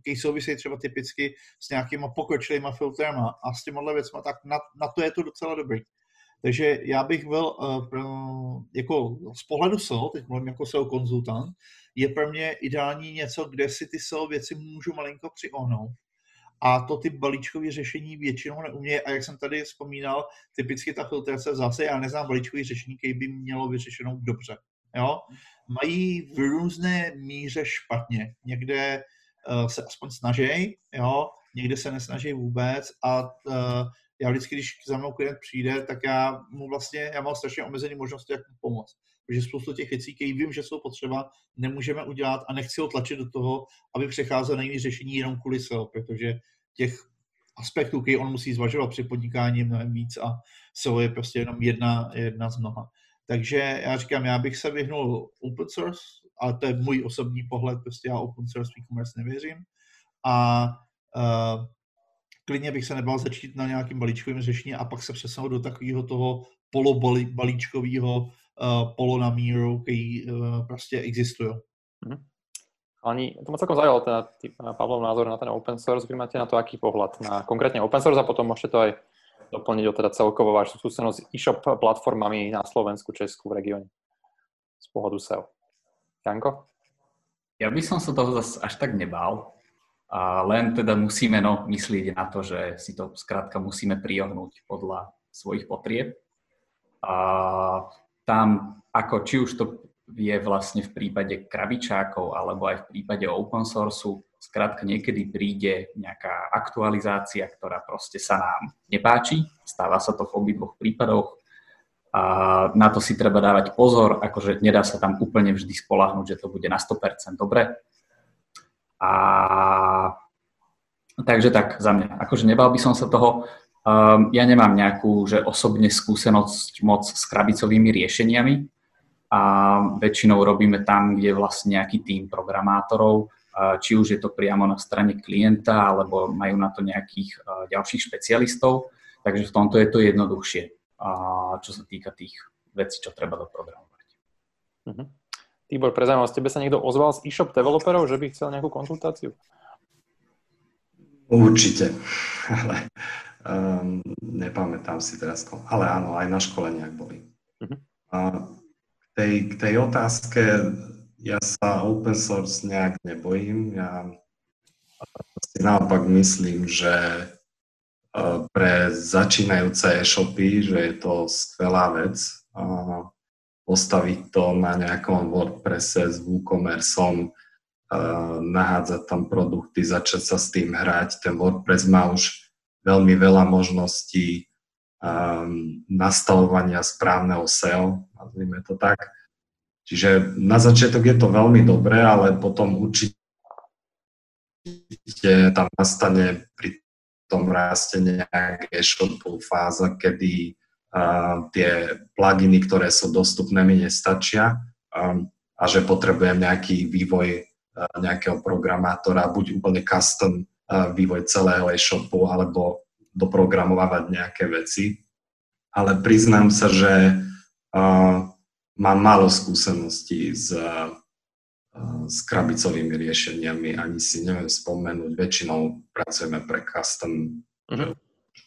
které souvisejí třeba typicky s nějakýma pokročilýma filtrama a s těma věcma, tak na, na to je to docela dobrý. Takže já bych byl pro, jako z pohledu SEO, teď mluvím jako SEO konzultant, je pro mě ideální něco, kde si ty SEO věci můžu malinko přiohnout a to ty balíčkové řešení většinou neumějí. A jak jsem tady vzpomínal, typicky ta filtrace zase, já neznám balíčkové řešení, které by mělo vyřešenou dobře. Jo? Mají v různé míře špatně. Někde uh, se aspoň snaží, jo? někde se nesnaží vůbec a uh, já vždycky, když za mnou klient přijde, tak já mu vlastně, já mám strašně omezený možnosti, jak mu pomoct. Protože spoustu těch věcí, které vím, že jsou potřeba, nemůžeme udělat a nechci ho tlačit do toho, aby přecházel na jiné řešení jenom kvůli SEO, protože těch aspektů, které on musí zvažovat při podnikání mnohem víc a SEO je prostě jenom jedna, jedna z mnoha. Takže já říkám, já bych se vyhnul open source, ale to je můj osobní pohled, prostě já open source e-commerce nevěřím. A uh, klidně bych se nebal začít na nějakým balíčkovým řešení a pak se přesunout do takového toho polobalíčkového uh, polo na míru, který uh, prostě existují. Mm-hmm. Ani, to ma celkom zaujalo teda tý, Pavlov názor na ten open source. Vy máte na to aký pohľad na konkrétne open source a potom môžete to aj doplniť o teda celkovo vašu skúsenosť s e-shop platformami na Slovensku, Česku, v regióne z pohľadu SEO. Janko? Ja by som sa toho zase až tak nebál, a len teda musíme no, myslieť na to, že si to skrátka musíme priohnúť podľa svojich potrieb. A tam, ako či už to je vlastne v prípade krabičákov alebo aj v prípade open sourceu. Skrátka niekedy príde nejaká aktualizácia, ktorá proste sa nám nepáči. Stáva sa to v obidvoch prípadoch. A na to si treba dávať pozor, akože nedá sa tam úplne vždy spolahnuť, že to bude na 100% dobre. A takže tak za mňa. Akože nebal by som sa toho. Um, ja nemám nejakú, že osobne skúsenosť moc s krabicovými riešeniami, a väčšinou robíme tam, kde vlastne nejaký tým programátorov, či už je to priamo na strane klienta, alebo majú na to nejakých ďalších špecialistov. Takže v tomto je to jednoduchšie, čo sa týka tých vecí, čo treba doprogramovať. Uh-huh. Tibor, pre zaujímavosť, tebe sa niekto ozval z e-shop developerov, že by chcel nejakú konzultáciu? Určite, ale um, nepamätám si teraz. Ale áno, aj na školeniach boli. Uh-huh. Uh, tej, k tej otázke ja sa open source nejak nebojím. Ja si naopak myslím, že e, pre začínajúce e-shopy, že je to skvelá vec postaviť to na nejakom WordPresse s WooCommerceom, e, nahádzať tam produkty, začať sa s tým hrať. Ten WordPress má už veľmi veľa možností um, nastavovania správneho SEO, nazvime to tak. Čiže na začiatok je to veľmi dobré, ale potom určite tam nastane pri tom raste nejaké e-shopu fáza, kedy tie pluginy, ktoré sú dostupné, mi nestačia um, a že potrebujem nejaký vývoj uh, nejakého programátora, buď úplne custom uh, vývoj celého e-shopu, alebo doprogramovať nejaké veci. Ale priznám sa, že uh, mám málo skúseností s, s krabicovými riešeniami, ani si neviem spomenúť, väčšinou pracujeme pre custom, uh-huh.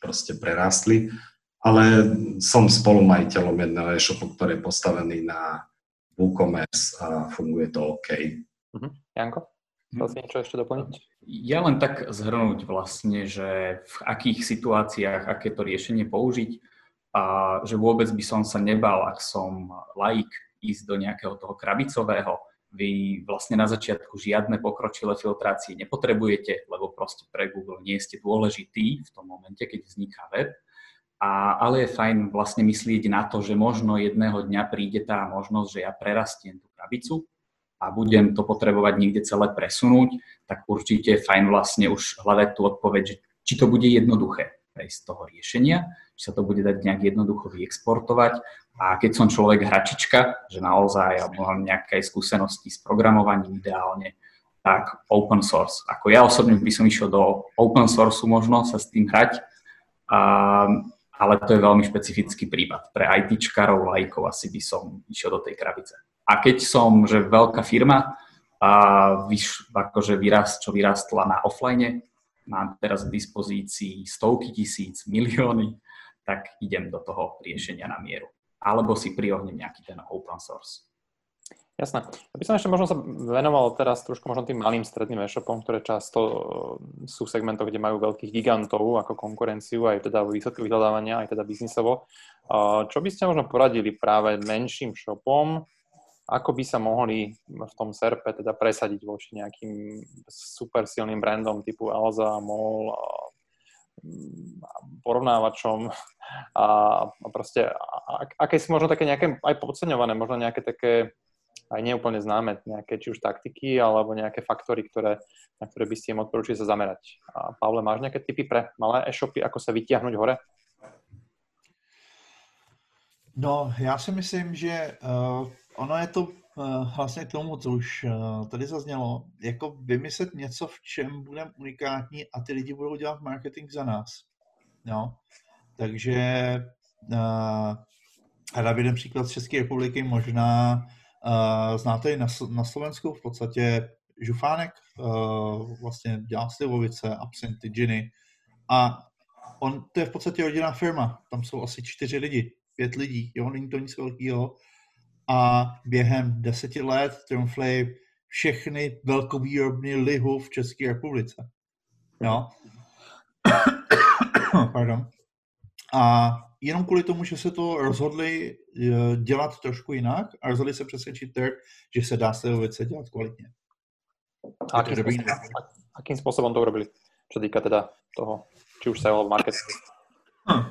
proste prerastli, ale som spolumajiteľom jedného e-shopu, ktorý je postavený na WooCommerce a funguje to OK. Uh-huh. Janko? Chcel si niečo ešte doplniť? Ja len tak zhrnúť vlastne, že v akých situáciách, aké to riešenie použiť, a že vôbec by som sa nebal, ak som laik, ísť do nejakého toho krabicového. Vy vlastne na začiatku žiadne pokročilé filtrácie nepotrebujete, lebo proste pre Google nie ste dôležitý v tom momente, keď vzniká web. A, ale je fajn vlastne myslieť na to, že možno jedného dňa príde tá možnosť, že ja prerastiem tú krabicu a budem to potrebovať niekde celé presunúť, tak určite je fajn vlastne už hľadať tú odpoveď, že či to bude jednoduché. z toho riešenia, či sa to bude dať nejak jednoducho vyexportovať. A keď som človek hračička, že naozaj ja mám nejaké skúsenosti s programovaním ideálne, tak open source. Ako ja osobne by som išiel do open source možno sa s tým hrať, a, ale to je veľmi špecifický prípad. Pre ITčkarov, lajkov asi by som išiel do tej krabice. A keď som, že veľká firma, a vyš, akože vyrast, čo vyrastla na offline, mám teraz k dispozícii stovky tisíc, milióny, tak idem do toho riešenia na mieru. Alebo si priohnem nejaký ten open source. Jasné. Ja by som ešte možno sa venoval teraz trošku možno tým malým stredným e-shopom, ktoré často e, sú v segmentoch, kde majú veľkých gigantov ako konkurenciu, aj teda výsledky vyhľadávania, aj teda biznisovo. Čo by ste možno poradili práve menším shopom, ako by sa mohli v tom SERPE teda presadiť voči nejakým super silným brandom typu Alza, MOL, porovnávačom a, proste aké sú možno také nejaké aj podceňované, možno nejaké také aj neúplne známe nejaké či už taktiky alebo nejaké faktory, ktoré, na ktoré by ste im odporúčili sa zamerať. A Pavle, máš nejaké typy pre malé e-shopy, ako sa vytiahnuť hore? No, já si myslím, že uh, ono je to uh, vlastně k tomu, co už uh, tady zaznělo, jako vymyslet něco, v čem budeme unikátní a ty lidi budou dělat marketing za nás. No. Takže uh, rád jeden příklad z České republiky, možná znáte i na, na Slovensku v podstatě Žufánek, uh, vlastně dělá slivovice, absinty, džiny a on, to je v podstatě rodinná firma, tam jsou asi čtyři lidi, pět lidí, jo, není to nic velkého. A během deseti let trumfli všechny velkovýrobny lihu v České republice. Jo. Pardon. A jenom kvůli tomu, že se to rozhodli eh, dělat trošku jinak a rozhodli se přesvědčit trh, že se dá z věci dělat kvalitně. A akým, spôsobom, akým spôsobom to urobili? Čo týka teda toho, či už sa alebo marketingu? Hm.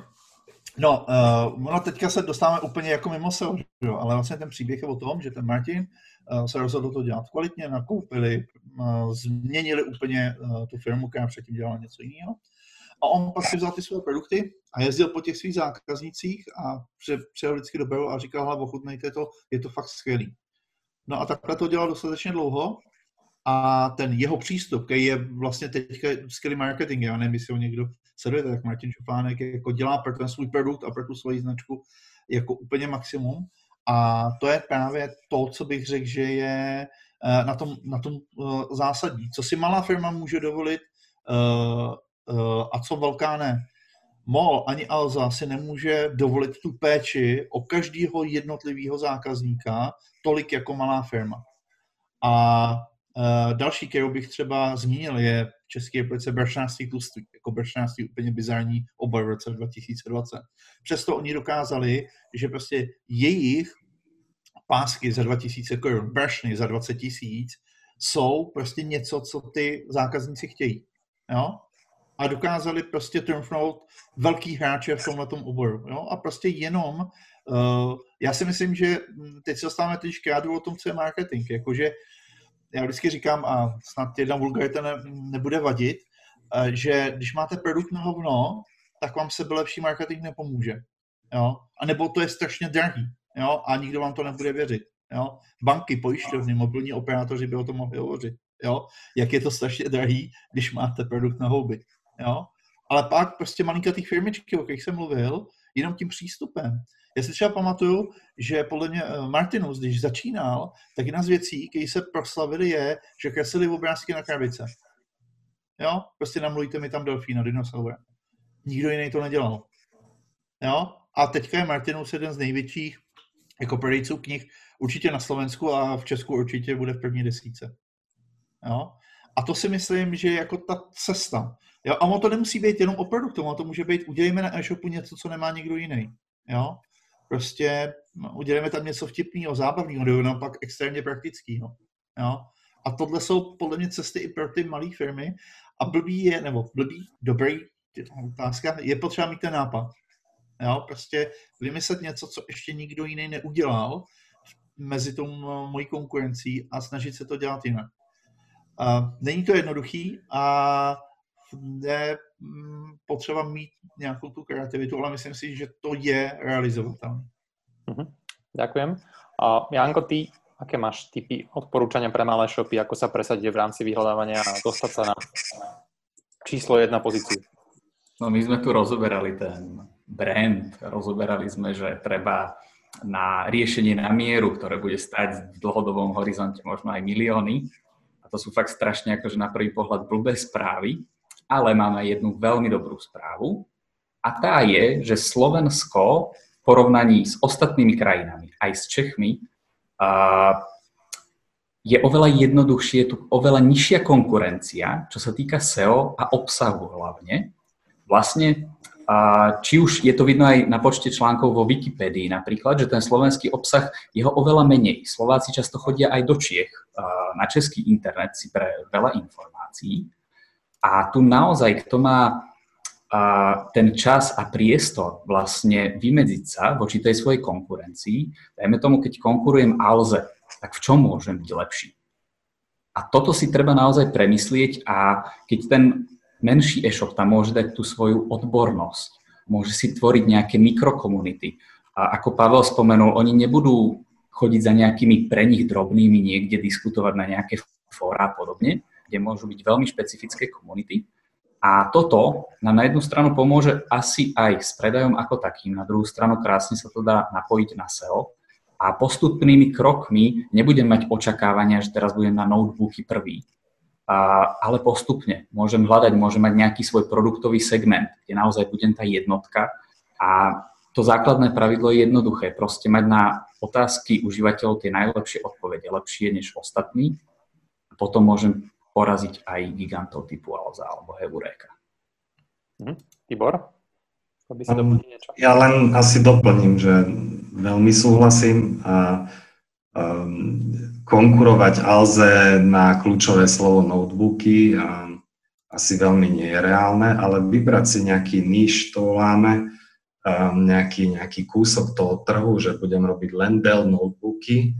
No, uh, ono teďka se dostáváme úplně jako mimo se, jo? ale vlastně ten příběh je o tom, že ten Martin uh, se rozhodl to dělat kvalitně, nakoupili, uh, změnili úplně uh, tu firmu, která předtím dělala něco jiného. A on pak si vzal ty své produkty a jezdil po těch svých zákaznicích a přijel vždycky do Beru a říkal, hele, ochutnejte to, je to fakt skvělý. No a takhle to dělal dostatečně dlouho a ten jeho přístup, který je vlastně teďka skvělý marketing, já nevím, jestli ho někdo sledujete, tak Martin Šupánek jako dělá pro ten svůj produkt a pro tu svoji značku jako úplně maximum. A to je právě to, co bych řekl, že je eh, na tom, na tom eh, zásadní. Co si malá firma může dovolit eh, a co velká ne. MOL ani Alza si nemůže dovolit tu péči o každého jednotlivého zákazníka tolik jako malá firma. A Uh, další, kterou bych třeba zmínil, je v České republice bršnáctví tluství, jako bršnáctví úplně bizarní obor v roce 2020. Přesto oni dokázali, že prostě jejich pásky za 2000 korun, bršny za 20 tisíc, jsou prostě něco, co ty zákazníci chtějí. Jo? A dokázali prostě trumfnout velký hráče v tomhle oboru. Jo? A prostě jenom, uh, já si myslím, že teď se dostáváme teď k o tom, co je marketing. Jakože já vždycky říkám, a snad jedna vulgarita ne, nebude vadit, eh, že když máte produkt na hovno, tak vám sebe lepší marketing nepomůže. Jo? A nebo to je strašně drahý. Jo? A nikdo vám to nebude věřit. Jo? Banky, pojišťovny, mobilní operátoři by o tom mohli hovořit. Jo? Jak je to strašně drahý, když máte produkt na houby. Jo? Ale pak prostě malinkatý firmičky, o kterých jsem mluvil, jenom tím přístupem. Já si třeba pamatuju, že podle mě eh, Martinus, když začínal, tak jedna z věcí, které se proslavili, je, že kreslili obrázky na krabice. Jo? Prostě namluvíte mi tam delfína, dinosaura. Nikdo jiný to nedělal. Jo? A teďka je Martinus jeden z největších jako prodejců knih určitě na Slovensku a v Česku určitě bude v první desíce. Jo? A to si myslím, že je jako ta cesta. Jo? A ono to nemusí být jenom o produktu, ono to může být, udělejme na e-shopu něco, co nemá nikdo jiný. Jo? prostě no, uděláme tam něco vtipného, zábavného, nebo naopak extrémně praktického. Jo? A tohle jsou podle mě cesty i pro ty malé firmy. A blbý je, nebo blbý, dobrý, otázka, je potřeba mít ten nápad. Jo? Prostě vymyslet něco, co ještě nikdo jiný neudělal mezi tou mojí konkurencí a snažit se to dělat jinak. A není to jednoduchý a je mm, potřeba mít nějakou tu kreativitu, ale myslím si, že to je realizovatelné. Uh-huh. Ďakujem. A Janko, ty aké máš typy odporúčania pre malé shopy, ako sa presadiť v rámci vyhľadávania a dostať sa na číslo jedna pozíciu? No my sme tu rozoberali ten brand, rozoberali sme, že treba na riešenie na mieru, ktoré bude stať v dlhodobom horizonte možno aj milióny. A to sú fakt strašne akože na prvý pohľad blbé správy, ale máme jednu veľmi dobrú správu a tá je, že Slovensko v porovnaní s ostatnými krajinami, aj s Čechmi, je oveľa jednoduchšie, je tu oveľa nižšia konkurencia, čo sa týka SEO a obsahu hlavne. Vlastne, či už je to vidno aj na počte článkov vo Wikipédii napríklad, že ten slovenský obsah je ho oveľa menej. Slováci často chodia aj do Čiech na český internet si pre veľa informácií. A tu naozaj, kto má ten čas a priestor vlastne vymedziť sa voči tej svojej konkurencii, dajme tomu, keď konkurujem Alze, tak v čom môžem byť lepší? A toto si treba naozaj premyslieť a keď ten menší e-shop tam môže dať tú svoju odbornosť, môže si tvoriť nejaké mikrokomunity. A ako Pavel spomenul, oni nebudú chodiť za nejakými pre nich drobnými niekde diskutovať na nejaké fóra a podobne, kde môžu byť veľmi špecifické komunity, a toto nám na jednu stranu pomôže asi aj s predajom ako takým, na druhú stranu krásne sa to dá napojiť na SEO a postupnými krokmi nebudem mať očakávania, že teraz budem na notebooky prvý, a, ale postupne. Môžem hľadať, môžem mať nejaký svoj produktový segment, kde naozaj budem tá jednotka. A to základné pravidlo je jednoduché, proste mať na otázky užívateľov tie najlepšie odpovede, lepšie než ostatní. Potom môžem poraziť aj gigantov typu Alza alebo Heureka. Hm. Tibor? By si um, niečo? Ja len asi doplním, že veľmi súhlasím a um, konkurovať Alze na kľúčové slovo notebooky um, asi veľmi nie je reálne, ale vybrať si nejaký níž, to voláme, um, nejaký, nejaký kúsok toho trhu, že budem robiť len Dell notebooky,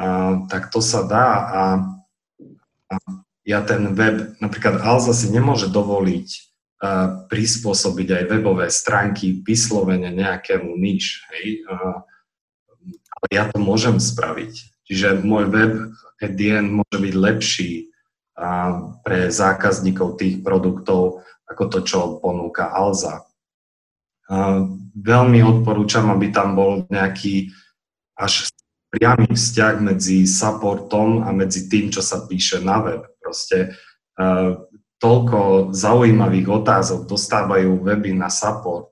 uh, tak to sa dá a, a ja ten web, napríklad Alza si nemôže dovoliť uh, prispôsobiť aj webové stránky vyslovene nejakému níž, hej, uh, ale ja to môžem spraviť. Čiže môj web end môže byť lepší uh, pre zákazníkov tých produktov ako to, čo ponúka Alza. Veľmi odporúčam, aby tam bol nejaký až priamy vzťah medzi supportom a medzi tým, čo sa píše na web. Proste uh, toľko zaujímavých otázok dostávajú weby na support,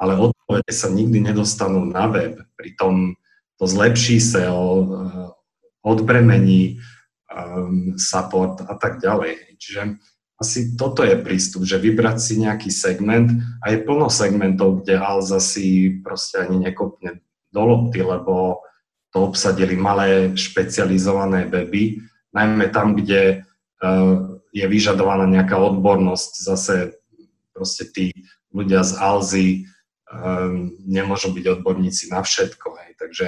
ale odpovede sa nikdy nedostanú na web. Pritom to zlepší SEO, uh, odbremení um, support a tak ďalej. Čiže asi toto je prístup, že vybrať si nejaký segment a je plno segmentov, kde Alza si proste ani nekopne do lopty, lebo to obsadili malé špecializované weby, najmä tam, kde e, je vyžadovaná nejaká odbornosť, zase proste tí ľudia z Alzy e, nemôžu byť odborníci na všetko, hej. takže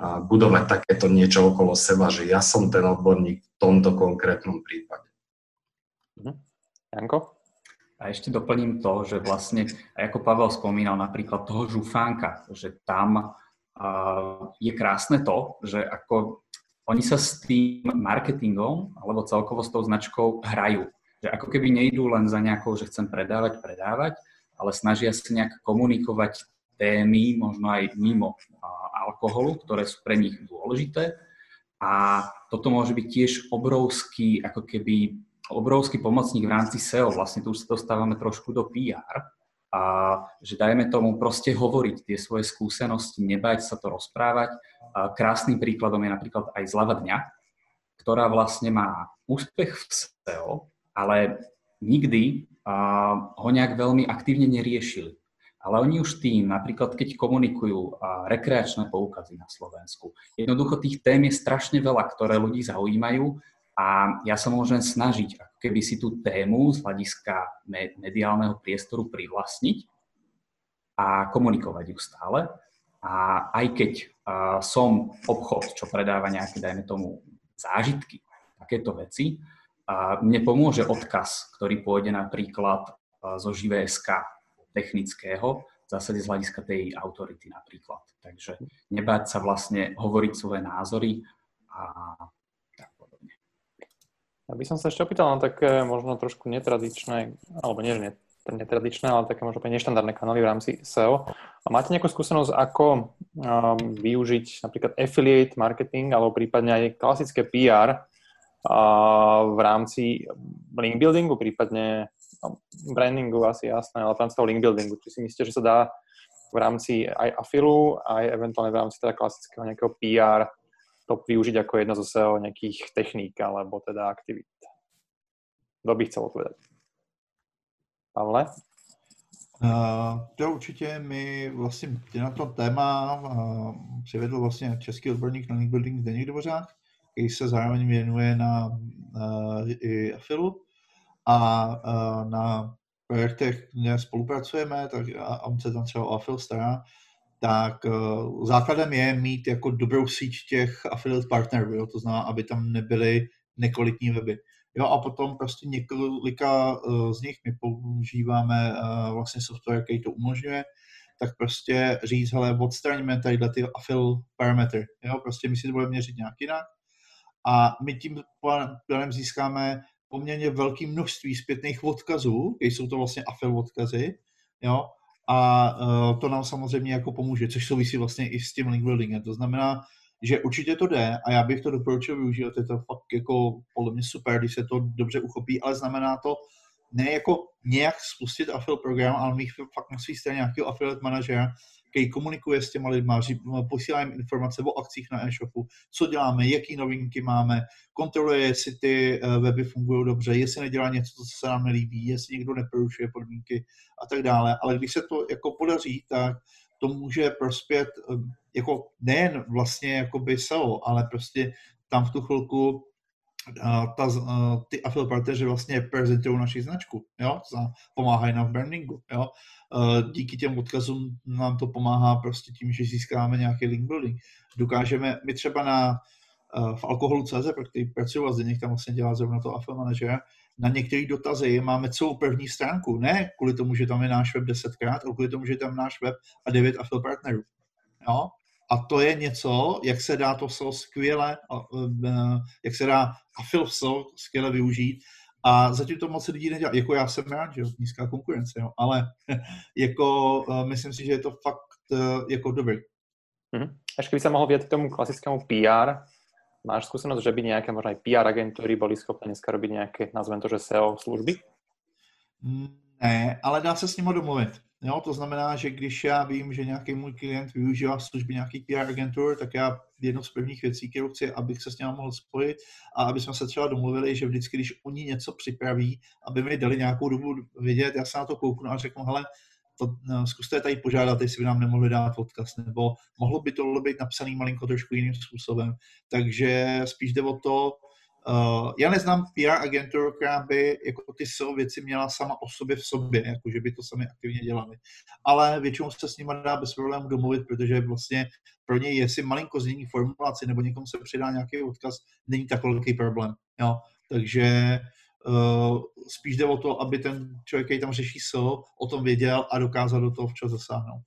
budovať takéto niečo okolo seba, že ja som ten odborník v tomto konkrétnom prípade. Mhm. Janko? A ešte doplním to, že vlastne, ako Pavel spomínal, napríklad toho žufánka, že tam je krásne to, že ako oni sa s tým marketingom alebo celkovo s tou značkou hrajú. Že ako keby nejdú len za nejakou, že chcem predávať, predávať, ale snažia sa nejak komunikovať témy, možno aj mimo alkoholu, ktoré sú pre nich dôležité. A toto môže byť tiež obrovský, ako keby obrovský pomocník v rámci SEO. Vlastne tu už sa dostávame trošku do PR, a že dajme tomu proste hovoriť tie svoje skúsenosti, nebať sa to rozprávať. Krásnym príkladom je napríklad aj zľava dňa, ktorá vlastne má úspech v SEO, ale nikdy ho nejak veľmi aktívne neriešili. Ale oni už tým, napríklad keď komunikujú rekreačné poukazy na Slovensku, jednoducho tých tém je strašne veľa, ktoré ľudí zaujímajú a ja sa môžem snažiť keby si tú tému z hľadiska mediálneho priestoru privlastniť a komunikovať ju stále. A aj keď som obchod, čo predáva nejaké, dajme tomu, zážitky, takéto veci, mne pomôže odkaz, ktorý pôjde napríklad zo živé.sk technického, v zásade z hľadiska tej autority napríklad. Takže nebáť sa vlastne hovoriť svoje názory a. Ja by som sa ešte opýtal na také možno trošku netradičné, alebo nie, že netradičné, ale také možno neštandardné kanály v rámci SEO. A máte nejakú skúsenosť, ako um, využiť napríklad affiliate marketing alebo prípadne aj klasické PR v rámci link buildingu, prípadne no, brandingu asi jasné, ale v rámci toho link buildingu. Či si myslíte, že sa dá v rámci aj afilu, aj eventuálne v rámci teda klasického nejakého PR to využiť ako jedna zo SEO nejakých techník alebo teda aktivít. Kto by chcel odpovedať? Pavle? Uh, to určitě mi vlastně na to téma uh, přivedl vlastně český odborník na link building Zdeněk Dvořák, který se zároveň věnuje na uh, i afilu a uh, na projektech, kde spolupracujeme, tak a on se tam třeba o afil stará, tak uh, základem je mít jako dobrou síť těch affiliate partnerů, jo? to znamená, aby tam nebyly nekvalitní weby. Jo, a potom prostě několika uh, z nich my používáme uh, vlastně software, který to umožňuje, tak prostě říct, hele, odstraníme tady ty affil parametry, jo, prostě my si to budeme měřit nějak jinak, a my tím plánem získáme poměrně velké množství zpětných odkazů, jsou to vlastně afil odkazy, jo, a uh, to nám samozřejmě jako pomůže, což souvisí vlastně i s tím link buildingem. To znamená, že určitě to jde a já bych to doporučil využít, je to fakt jako podle mě super, když se to dobře uchopí, ale znamená to ne jako nějak spustit affil program, ale mít fakt na své straně nějakého affiliate manažera, který komunikuje s těma lidma, posílá jim informace o akcích na e-shopu, co děláme, jaký novinky máme, kontroluje, jestli ty eh, weby fungují dobře, jestli nedělá něco, co se nám nelíbí, jestli někdo neporušuje podmínky a tak dále. Ale když se to jako podaří, tak to může prospět eh, jako nejen vlastně jako by SEO, ale prostě tam v tu chvilku ta, ty affiliate partneři vlastně prezentují naši značku, jo, pomáhají nám v brandingu, jo. Díky těm odkazům nám to pomáhá prostě tím, že získáme nějaký link building. Dokážeme, my třeba na v alkoholu CZ, pro který pracuju a Zdeněk tam vlastně dělá zrovna to affiliate manager, na některých dotazy máme celou první stránku, ne kvůli tomu, že tam je náš web desetkrát, ale kvůli tomu, že tam náš web a devět affiliate partnerů. Jo? A to je něco, jak se dá to SEO skvěle, eh, jak se dá afil SEO skvěle využít. A zatím to moc lidí nedělá. Jako já jsem rád, že nízká konkurence, jo. ale jako eh, myslím si, že je to fakt jako dobrý. Mm-hmm. Až keby sa mohol vyjadriť tomu klasickému PR, máš skúsenosť, že by nejaké možno aj PR agentúry boli schopné dneska robiť nejaké, nazvem to, že SEO služby? Mm, ne, ale dá se s nimi domluvit. Jo, to znamená, že když já vím, že nějaký můj klient využívá služby nějakých PR agentur, tak já jednu z prvních věcí, kterou chci, abych se s ním mohl spojit a aby jsme se třeba domluvili, že vždycky, když oni něco připraví, aby mi dali nějakou dobu vidět, já se na to kouknu a řeknu, hele, to, no, zkuste tady požádat, jestli by nám nemohli dát odkaz, nebo mohlo by to být napsaný malinko trošku jiným způsobem. Takže spíš jde o to, Uh, já neznám PR agentur, která by jako ty SEO věci měla sama o sobě v sobě, jako že by to sami aktivně dělali. Ale většinou se s nimi dá bez problémů domluvit, protože vlastně pro něj, jestli malinko změní formulaci nebo někomu se přidá nějaký odkaz, není tak velký problém. Jo? Takže uh, spíš jde o to, aby ten člověk, který tam řeší SEO, o tom věděl a dokázal do toho včas zasáhnout.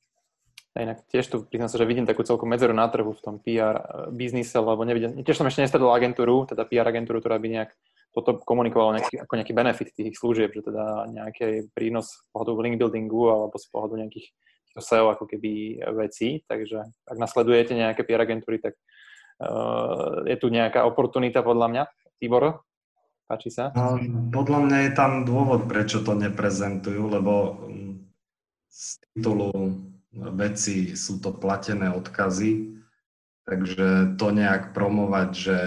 A inak tiež tu priznám sa, že vidím takú celkom medzeru na trhu v tom PR eh, biznise, lebo nevidím, tiež som ešte nestredol agentúru, teda PR agentúru, ktorá by nejak toto komunikovala nejaký, ako nejaký benefit tých služieb, že teda nejaký prínos z pohľadu link buildingu alebo z pohľadu nejakých SEO ako keby vecí, takže ak nasledujete nejaké PR agentúry, tak uh, je tu nejaká oportunita podľa mňa. Tibor, páči sa? No, podľa mňa je tam dôvod, prečo to neprezentujú, lebo z titulu veci, sú to platené odkazy, takže to nejak promovať, že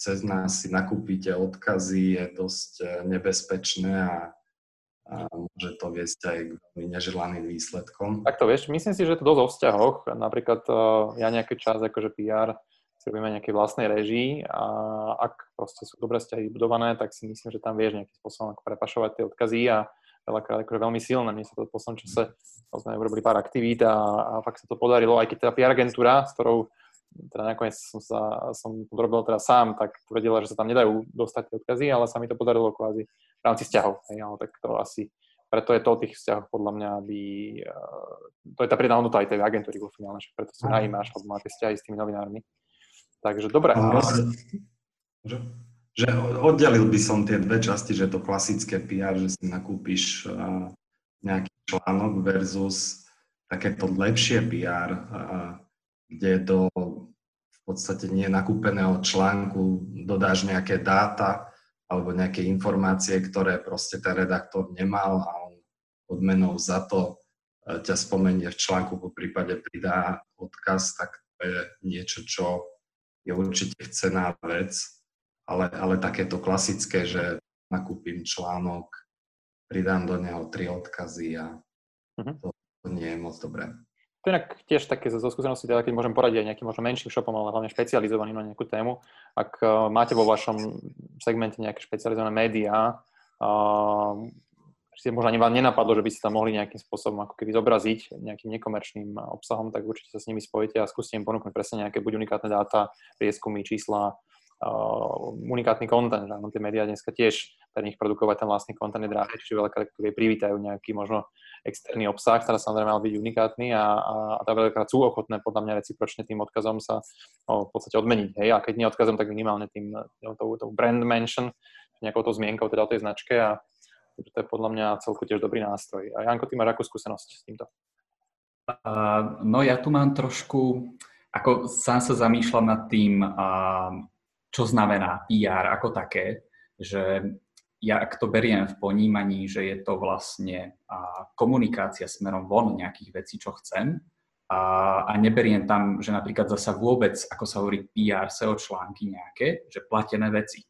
cez nás si nakúpite odkazy je dosť eh, nebezpečné a, môže to viesť aj k veľmi neželaným výsledkom. Tak to vieš, myslím si, že to dosť o vzťahoch. Napríklad eh, ja nejaký čas akože PR si robíme nejakej vlastnej režii a ak proste sú dobré vzťahy budované, tak si myslím, že tam vieš nejakým spôsobom ako prepašovať tie odkazy a veľakrát akože veľmi silné. Mne sa to v poslednom čase sme urobili pár aktivít a, a fakt sa to podarilo, aj keď teda PR agentúra, s ktorou teda nakoniec som, sa, som to robil teraz sám, tak tvrdila, že sa tam nedajú dostať odkazy, ale sa mi to podarilo kvázi v rámci vzťahov. Hej, ale tak to asi, preto je to o tých vzťahoch podľa mňa, aby, uh, to je tá pridaná hodnota aj tej agentúry vo finále, že preto si najímaš, alebo máte vzťahy s tými novinármi. Takže dobre. No, že, že oddelil by som tie dve časti, že to klasické PR, že si nakúpiš nejaký článok versus takéto lepšie PR, kde do v podstate nie nakúpeného článku dodáš nejaké dáta alebo nejaké informácie, ktoré proste ten redaktor nemal a on odmenou za to e, ťa spomenie v článku, po prípade pridá odkaz, tak to je niečo, čo je určite cená vec, ale, ale takéto klasické, že nakúpim článok, pridám do neho tri odkazy a mhm. to, to nie je moc dobré. To inak tiež také zo skúsenosti, teda keď môžem poradiť aj nejakým možno menším shopom, ale hlavne špecializovaným na nejakú tému. Ak uh, máte vo vašom segmente nejaké špecializované médiá, uh, si možno ani vám nenapadlo, že by ste tam mohli nejakým spôsobom ako keby zobraziť nejakým nekomerčným obsahom, tak určite sa s nimi spojite a skúste im ponúknuť presne nejaké buď unikátne dáta, prieskumy, čísla, uh, unikátny kontent, že tie médiá dneska tiež pre nich produkovať ten vlastný kontent je drahé, čiže veľakrát privítajú nejaký možno externý obsah, ktorý samozrejme mal byť unikátny a, a, a tá veľakrát sú ochotné podľa mňa recipročne tým odkazom sa o, v podstate odmeniť. Hej? A keď nie odkazom, tak minimálne tým tou, tou brand mention, nejakou tou zmienkou teda o tej značke a to je podľa mňa celku tiež dobrý nástroj. A Janko, ty máš akú skúsenosť s týmto? Uh, no ja tu mám trošku, ako sám sa zamýšľam nad tým, uh, čo znamená PR ako také, že ja ak to beriem v ponímaní, že je to vlastne komunikácia smerom von nejakých vecí, čo chcem, a, a neberiem tam, že napríklad zasa vôbec, ako sa hovorí PR, SEO články nejaké, že platené veci.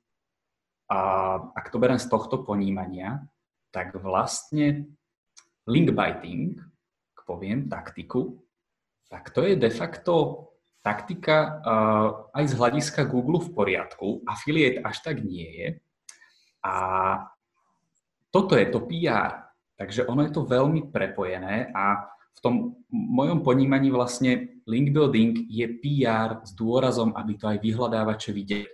A ak to beriem z tohto ponímania, tak vlastne link biting, poviem taktiku, tak to je de facto taktika uh, aj z hľadiska Google v poriadku. Affiliate až tak nie je, a toto je to PR. Takže ono je to veľmi prepojené a v tom mojom ponímaní vlastne link building je PR s dôrazom, aby to aj vyhľadávače videli.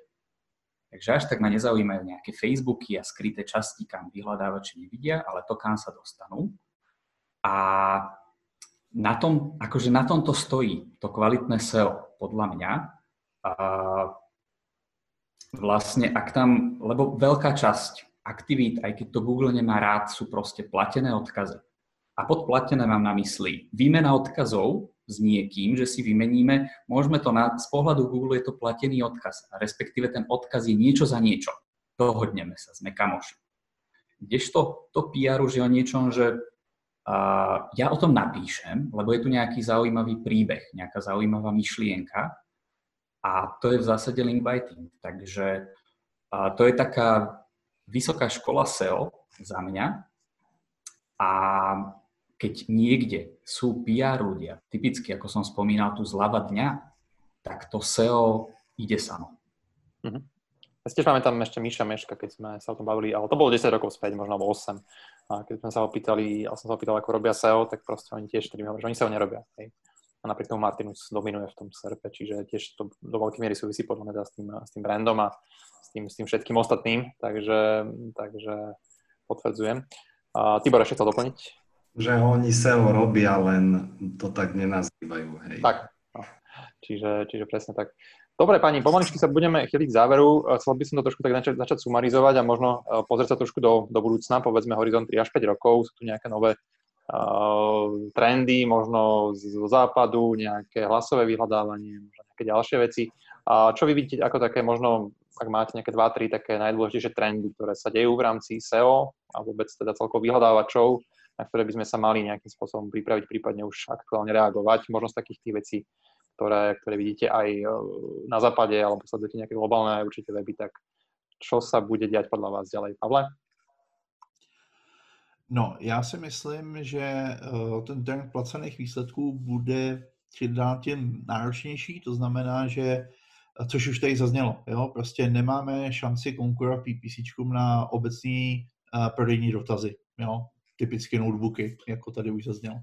Takže až tak ma nezaujímajú nejaké Facebooky a skryté časti, kam vyhľadávače nevidia, ale to, kam sa dostanú. A na tom, akože na tomto stojí to kvalitné SEO, podľa mňa. A vlastne ak tam, lebo veľká časť aktivít, aj keď to Google nemá rád, sú proste platené odkazy. A pod platené mám na mysli výmena odkazov s niekým, že si vymeníme, môžeme to na, z pohľadu Google je to platený odkaz, respektíve ten odkaz je niečo za niečo. Dohodneme sa, sme kamoši. Kdežto to PR už je o niečom, že ja o tom napíšem, lebo je tu nejaký zaujímavý príbeh, nejaká zaujímavá myšlienka a to je v zásade link biting. Takže to je taká vysoká škola SEO za mňa. A keď niekde sú PR ľudia, typicky, ako som spomínal tu zľava dňa, tak to SEO ide samo. Mm-hmm. Ja tiež máme tam ešte Míša Meška, keď sme sa o tom bavili, ale to bolo 10 rokov späť, možno 8. A keď sme sa ho pýtali, ja som sa ho pýtal, ako robia SEO, tak proste oni tiež tedy hovoria, že oni SEO nerobia. Hej a napriek tomu Martinus dominuje v tom serpe, čiže tiež to do veľkej miery súvisí podľa mňa teda s tým, s tým brandom a s tým, s tým všetkým ostatným, takže, takže potvrdzujem. A Tibor ešte chcel doplniť? Že oni SEO robia, len to tak nenazývajú, hej. Tak, no. čiže, čiže presne tak. Dobre, pani, pomaličky sa budeme chyliť k záveru. Chcel by som to trošku tak začať, začať sumarizovať a možno e, pozrieť sa trošku do, do budúcna, povedzme horizont 3 až 5 rokov. Sú tu nejaké nové Ehm, trendy, možno z západu, nejaké hlasové vyhľadávanie, možno nejaké ďalšie veci. A čo vy vidíte ako také možno, ak máte nejaké 2-3 také najdôležitejšie trendy, ktoré sa dejú v rámci SEO a vôbec teda celkovo vyhľadávačov, na ktoré by sme sa mali nejakým spôsobom pripraviť, prípadne už aktuálne reagovať. Možno z takých tých vecí, ktoré, ktoré vidíte aj e, na západe, alebo sledujete nejaké globálne určite weby, tak čo sa bude diať podľa vás ďalej? Pavle? No, já si myslím, že eh, ten trend placených výsledků bude čím dál tím náročnější, to znamená, že což už tady zaznělo, jo, prostě nemáme šanci konkurovat PPC na obecní uh, prodejní dotazy, jo, typicky notebooky, jako tady už zaznělo.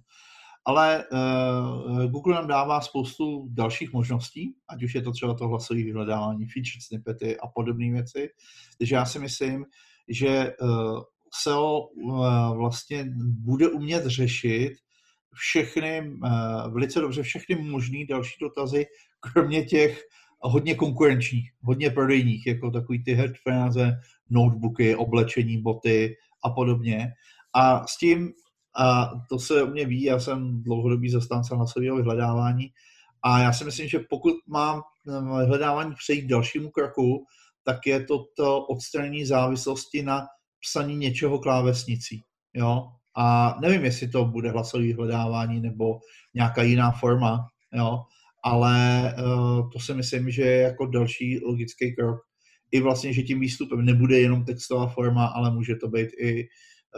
Ale uh, Google nám dává spoustu dalších možností, ať už je to třeba to hlasové vyhledávání, feature snippety a podobné věci. Takže já si myslím, že uh, SEO uh, vlastně bude umět řešit všechny, uh, velice dobře všechny možné další dotazy, kromě těch hodně konkurenčních, hodně prodejních, jako takový ty headphones, notebooky, oblečení, boty a podobně. A s tím a to se o mě ví, já jsem dlouhodobý zastánce hlasového vyhledávání a já si myslím, že pokud mám eh, vyhledávání přejít dalšímu kroku, tak je to to odstranění závislosti na psaní něčeho klávesnicí. Jo? A nevím, jestli to bude hlasové vyhledávání nebo nějaká jiná forma, jo? ale uh, to si myslím, že je jako další logický krok. I vlastně, že tím výstupem nebude jenom textová forma, ale může to být i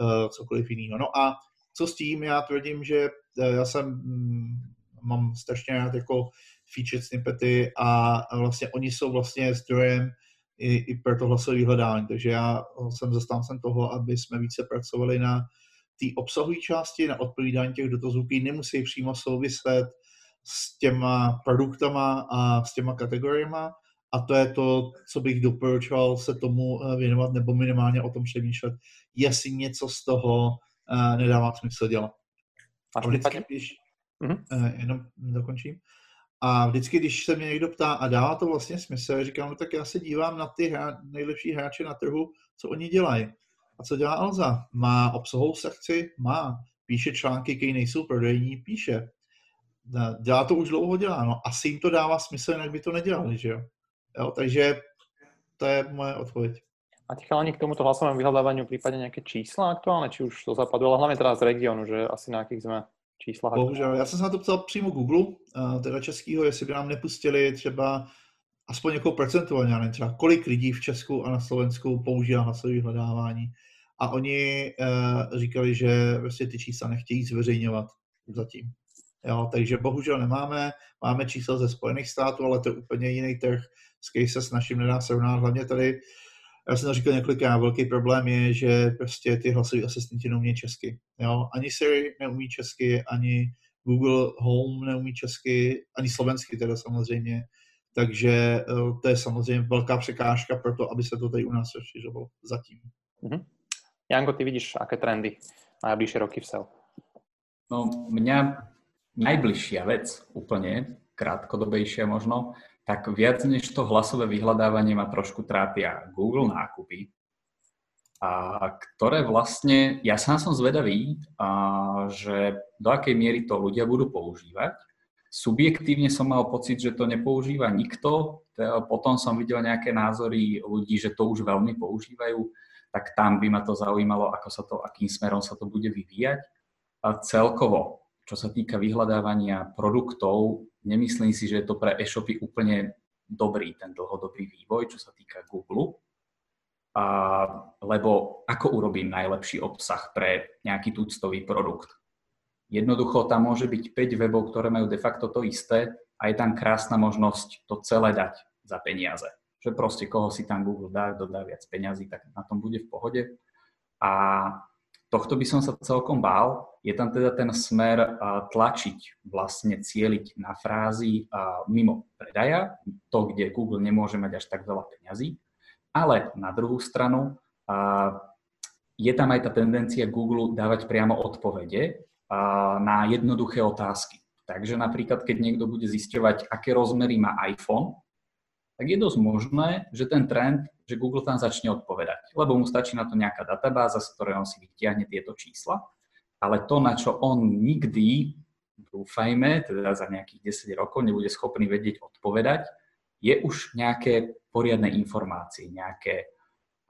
uh, cokoliv jiného. No a co s tím? Já tvrdím, že eh, já jsem, mm, mám strašně rád jako feature snippety a vlastně oni jsou vlastně zdrojem i, i pro to hlasové vyhledání, takže já jsem zastáncem toho, aby jsme více pracovali na té obsahové části, na odpovídání těch dotazů, které nemusí přímo souviset s těma produktama a s těma kategoriemi. A to je to, co bych doporučoval se tomu eh, věnovat nebo minimálně o tom přemýšlet, jestli něco z toho uh, nedává smysl dělat. A vždycky, když, mm-hmm. uh, jenom dokončím, a vždycky, když se mě někdo ptá, a dává to vlastně smysl, říkám, no tak já se dívám na ty hra, nejlepší hráče na trhu, co oni dělají. A co dělá Alza? Má obsahovou sekci? Má. Píše články, které nejsou prodejní? Píše. Dělá to už dlouho dělá. No asi jim to dává smysl, jinak by to nedělali, že jo? jo takže to je moje odpověď. Máte chalani k tomuto hlasovému vyhľadávaniu prípadne nejaké čísla aktuálne, či už to západu, ale hlavne teraz z regiónu, že asi na jakých sme číslach? Bohužel, já jsem se na to ptal přímo Google, teda českýho, jestli by nám nepustili třeba aspoň jako procentuálně, nevím, třeba kolik lidí v Česku a na Slovensku používá hlasové vyhledávání. A oni uh, říkali, že vlastně ty čísla nechtějí zveřejňovat zatím. Jo, takže bohužel nemáme. Máme čísla ze Spojených států, ale to je úplně jiný trh, s kterým se s naším nedá srovnat. Hlavně tady já jsem to říkal několikrát, velký problém je, že prostě ty hlasové asistenti neumí česky. Jo? Ani Siri neumí česky, ani Google Home neumí česky, ani slovensky teda samozřejmě. Takže eh, to je samozřejmě velká překážka pro to, aby se to tady u nás rozšiřovalo zatím. Mm-hmm. Janko, ty vidíš, aké trendy na najbližšie roky v SEO? No, mňa najbližšia vec, úplne krátkodobejšia možno, tak viac než to hlasové vyhľadávanie ma trošku trápia Google nákupy, a ktoré vlastne, ja sám som zvedavý, a, že do akej miery to ľudia budú používať. Subjektívne som mal pocit, že to nepoužíva nikto, potom som videl nejaké názory ľudí, že to už veľmi používajú, tak tam by ma to zaujímalo, ako sa to, akým smerom sa to bude vyvíjať. A celkovo, čo sa týka vyhľadávania produktov, nemyslím si, že je to pre e-shopy úplne dobrý ten dlhodobý vývoj, čo sa týka Google. A, lebo ako urobím najlepší obsah pre nejaký tuctový produkt? Jednoducho tam môže byť 5 webov, ktoré majú de facto to isté a je tam krásna možnosť to celé dať za peniaze. Že proste koho si tam Google dá, dodá viac peniazy, tak na tom bude v pohode. A tohto by som sa celkom bál. Je tam teda ten smer tlačiť, vlastne cieliť na frázy mimo predaja, to, kde Google nemôže mať až tak veľa peňazí. Ale na druhú stranu je tam aj tá tendencia Google dávať priamo odpovede na jednoduché otázky. Takže napríklad, keď niekto bude zisťovať, aké rozmery má iPhone, tak je dosť možné, že ten trend, že Google tam začne odpovedať, lebo mu stačí na to nejaká databáza, z ktorej on si vytiahne tieto čísla, ale to, na čo on nikdy, dúfajme, teda za nejakých 10 rokov nebude schopný vedieť odpovedať, je už nejaké poriadne informácie, nejaké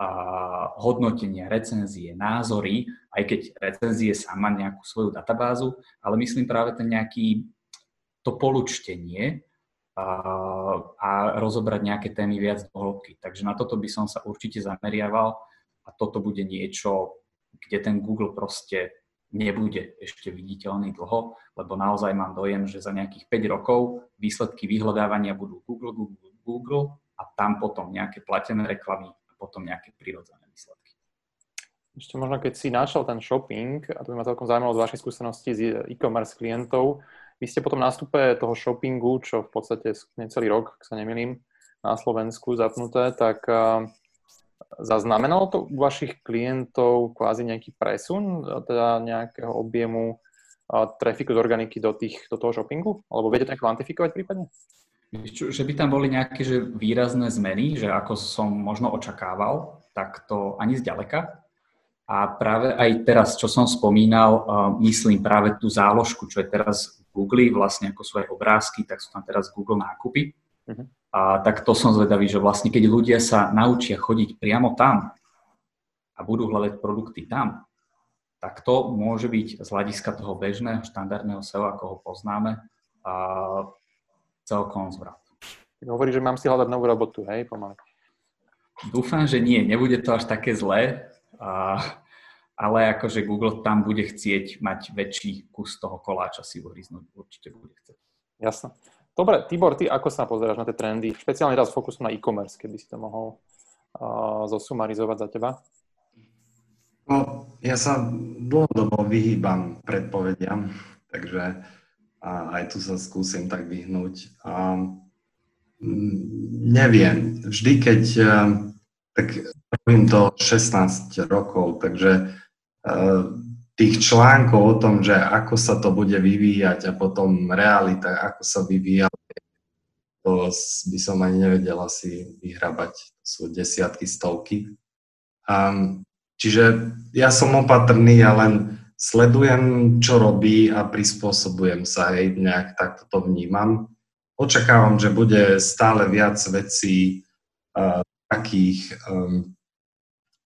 uh, hodnotenia, recenzie, názory, aj keď recenzie sama nejakú svoju databázu, ale myslím práve ten nejaký to polučtenie, a rozobrať nejaké témy viac do hĺbky. Takže na toto by som sa určite zameriaval a toto bude niečo, kde ten Google proste nebude ešte viditeľný dlho, lebo naozaj mám dojem, že za nejakých 5 rokov výsledky vyhľadávania budú Google, Google, Google a tam potom nejaké platené reklamy a potom nejaké prirodzené výsledky. Ešte možno, keď si našiel ten shopping, a to by ma celkom zaujímalo z vašej skúsenosti z e-commerce klientov, vy ste potom nástupe toho shoppingu, čo v podstate necelý rok, ak sa nemýlim, na Slovensku zapnuté, tak zaznamenalo to u vašich klientov kvázi nejaký presun, teda nejakého objemu trafiku z organiky do, tých, do toho shoppingu? Alebo viete to kvantifikovať prípadne? Že by tam boli nejaké že výrazné zmeny, že ako som možno očakával, tak to ani zďaleka. A práve aj teraz, čo som spomínal, myslím práve tú záložku, čo je teraz Google, vlastne ako sú aj obrázky, tak sú tam teraz Google nákupy. Uh-huh. A tak to som zvedavý, že vlastne keď ľudia sa naučia chodiť priamo tam a budú hľadať produkty tam, tak to môže byť z hľadiska toho bežného štandardného SEO, ako ho poznáme, a celkom zvrat. Hovorí, že mám si hľadať novú robotu, hej, pomaly. Dúfam, že nie, nebude to až také zlé, a, ale akože Google tam bude chcieť mať väčší kus toho koláča si uhryznúť, určite bude chcieť. Jasné. Dobre, Tibor, ty ako sa pozeráš na tie trendy? Špeciálne teraz fokus na e-commerce, keby si to mohol uh, zosumarizovať za teba. No, ja sa dlhodobo vyhýbam predpovediam, takže a aj tu sa skúsim tak vyhnúť. A, neviem, vždy keď tak robím to 16 rokov, takže tých článkov o tom, že ako sa to bude vyvíjať a potom realita, ako sa vyvíja, to by som ani nevedel asi vyhrabať. Sú desiatky, stovky. Um, čiže ja som opatrný a len sledujem, čo robí a prispôsobujem sa, hej, nejak takto to vnímam. Očakávam, že bude stále viac vecí uh, takých um,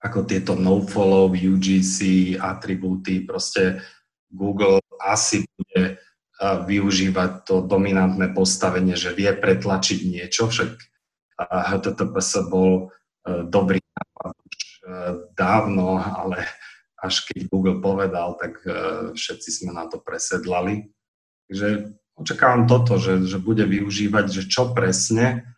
ako tieto nofollow, UGC, atribúty, proste Google asi bude uh, využívať to dominantné postavenie, že vie pretlačiť niečo, však uh, HTTPS bol uh, dobrý nápad už dávno, ale až keď Google povedal, tak všetci sme na to presedlali. Takže očakávam toto, že, že bude využívať, že čo presne,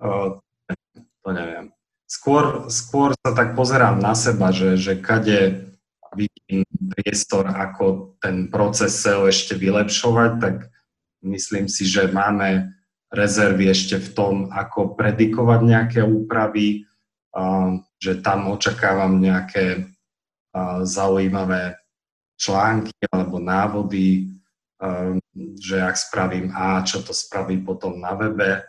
to neviem. Skôr, skôr sa tak pozerám na seba, že, že kade vidím priestor, ako ten proces SEO ešte vylepšovať, tak myslím si, že máme rezervy ešte v tom, ako predikovať nejaké úpravy, že tam očakávam nejaké zaujímavé články alebo návody, že ak spravím A, čo to spraví potom na webe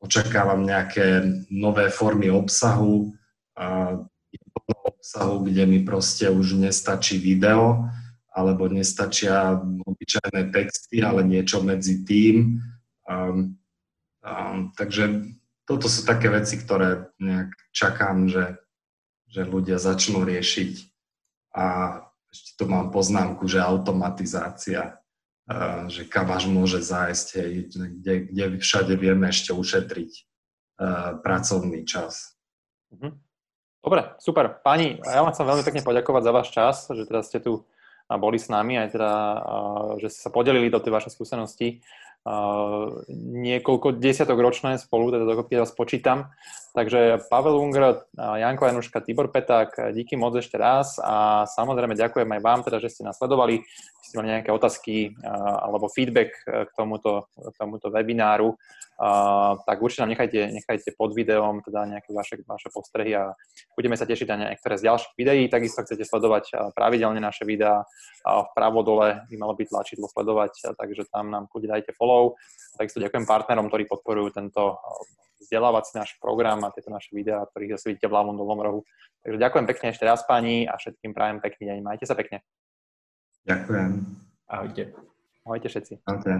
očakávam nejaké nové formy obsahu, obsahu, kde mi proste už nestačí video, alebo nestačia obyčajné texty, ale niečo medzi tým. Um, um, takže toto sú také veci, ktoré nejak čakám, že, že ľudia začnú riešiť. A ešte tu mám poznámku, že automatizácia že kam až môže zájsť, hej, kde, kde všade vieme ešte ušetriť uh, pracovný čas. Mhm. Dobre, super. Pani, ja vám chcem veľmi pekne poďakovať za váš čas, že teda ste tu boli s nami, aj teda, že ste sa podelili do tej vašej skúsenosti niekoľko desiatok ročné spolu, teda dokopy vás počítam. Takže Pavel Unger, Janko Januška, Tibor Peták, díky moc ešte raz a samozrejme ďakujem aj vám, teda, že ste nás sledovali. Ste mali nejaké otázky alebo feedback e, k tomuto, k tomuto webináru, tak určite nám nechajte, nechajte pod videom teda nejaké vaše, vaše postrehy a budeme sa tešiť na niektoré z ďalších videí. Takisto chcete sledovať pravidelne naše videá, vpravo dole by malo byť tlačidlo sledovať, takže tam nám kľudne dajte follow. Takisto ďakujem partnerom, ktorí podporujú tento eh, vzdelávací náš program a tieto naše videá, ktorých zase vidíte v ľavom dolnom rohu. Takže ďakujem pekne ešte raz páni a všetkým prajem pekný deň. Majte sa pekne. Ďakujem. Ahojte. Ahojte všetci. Ahojte.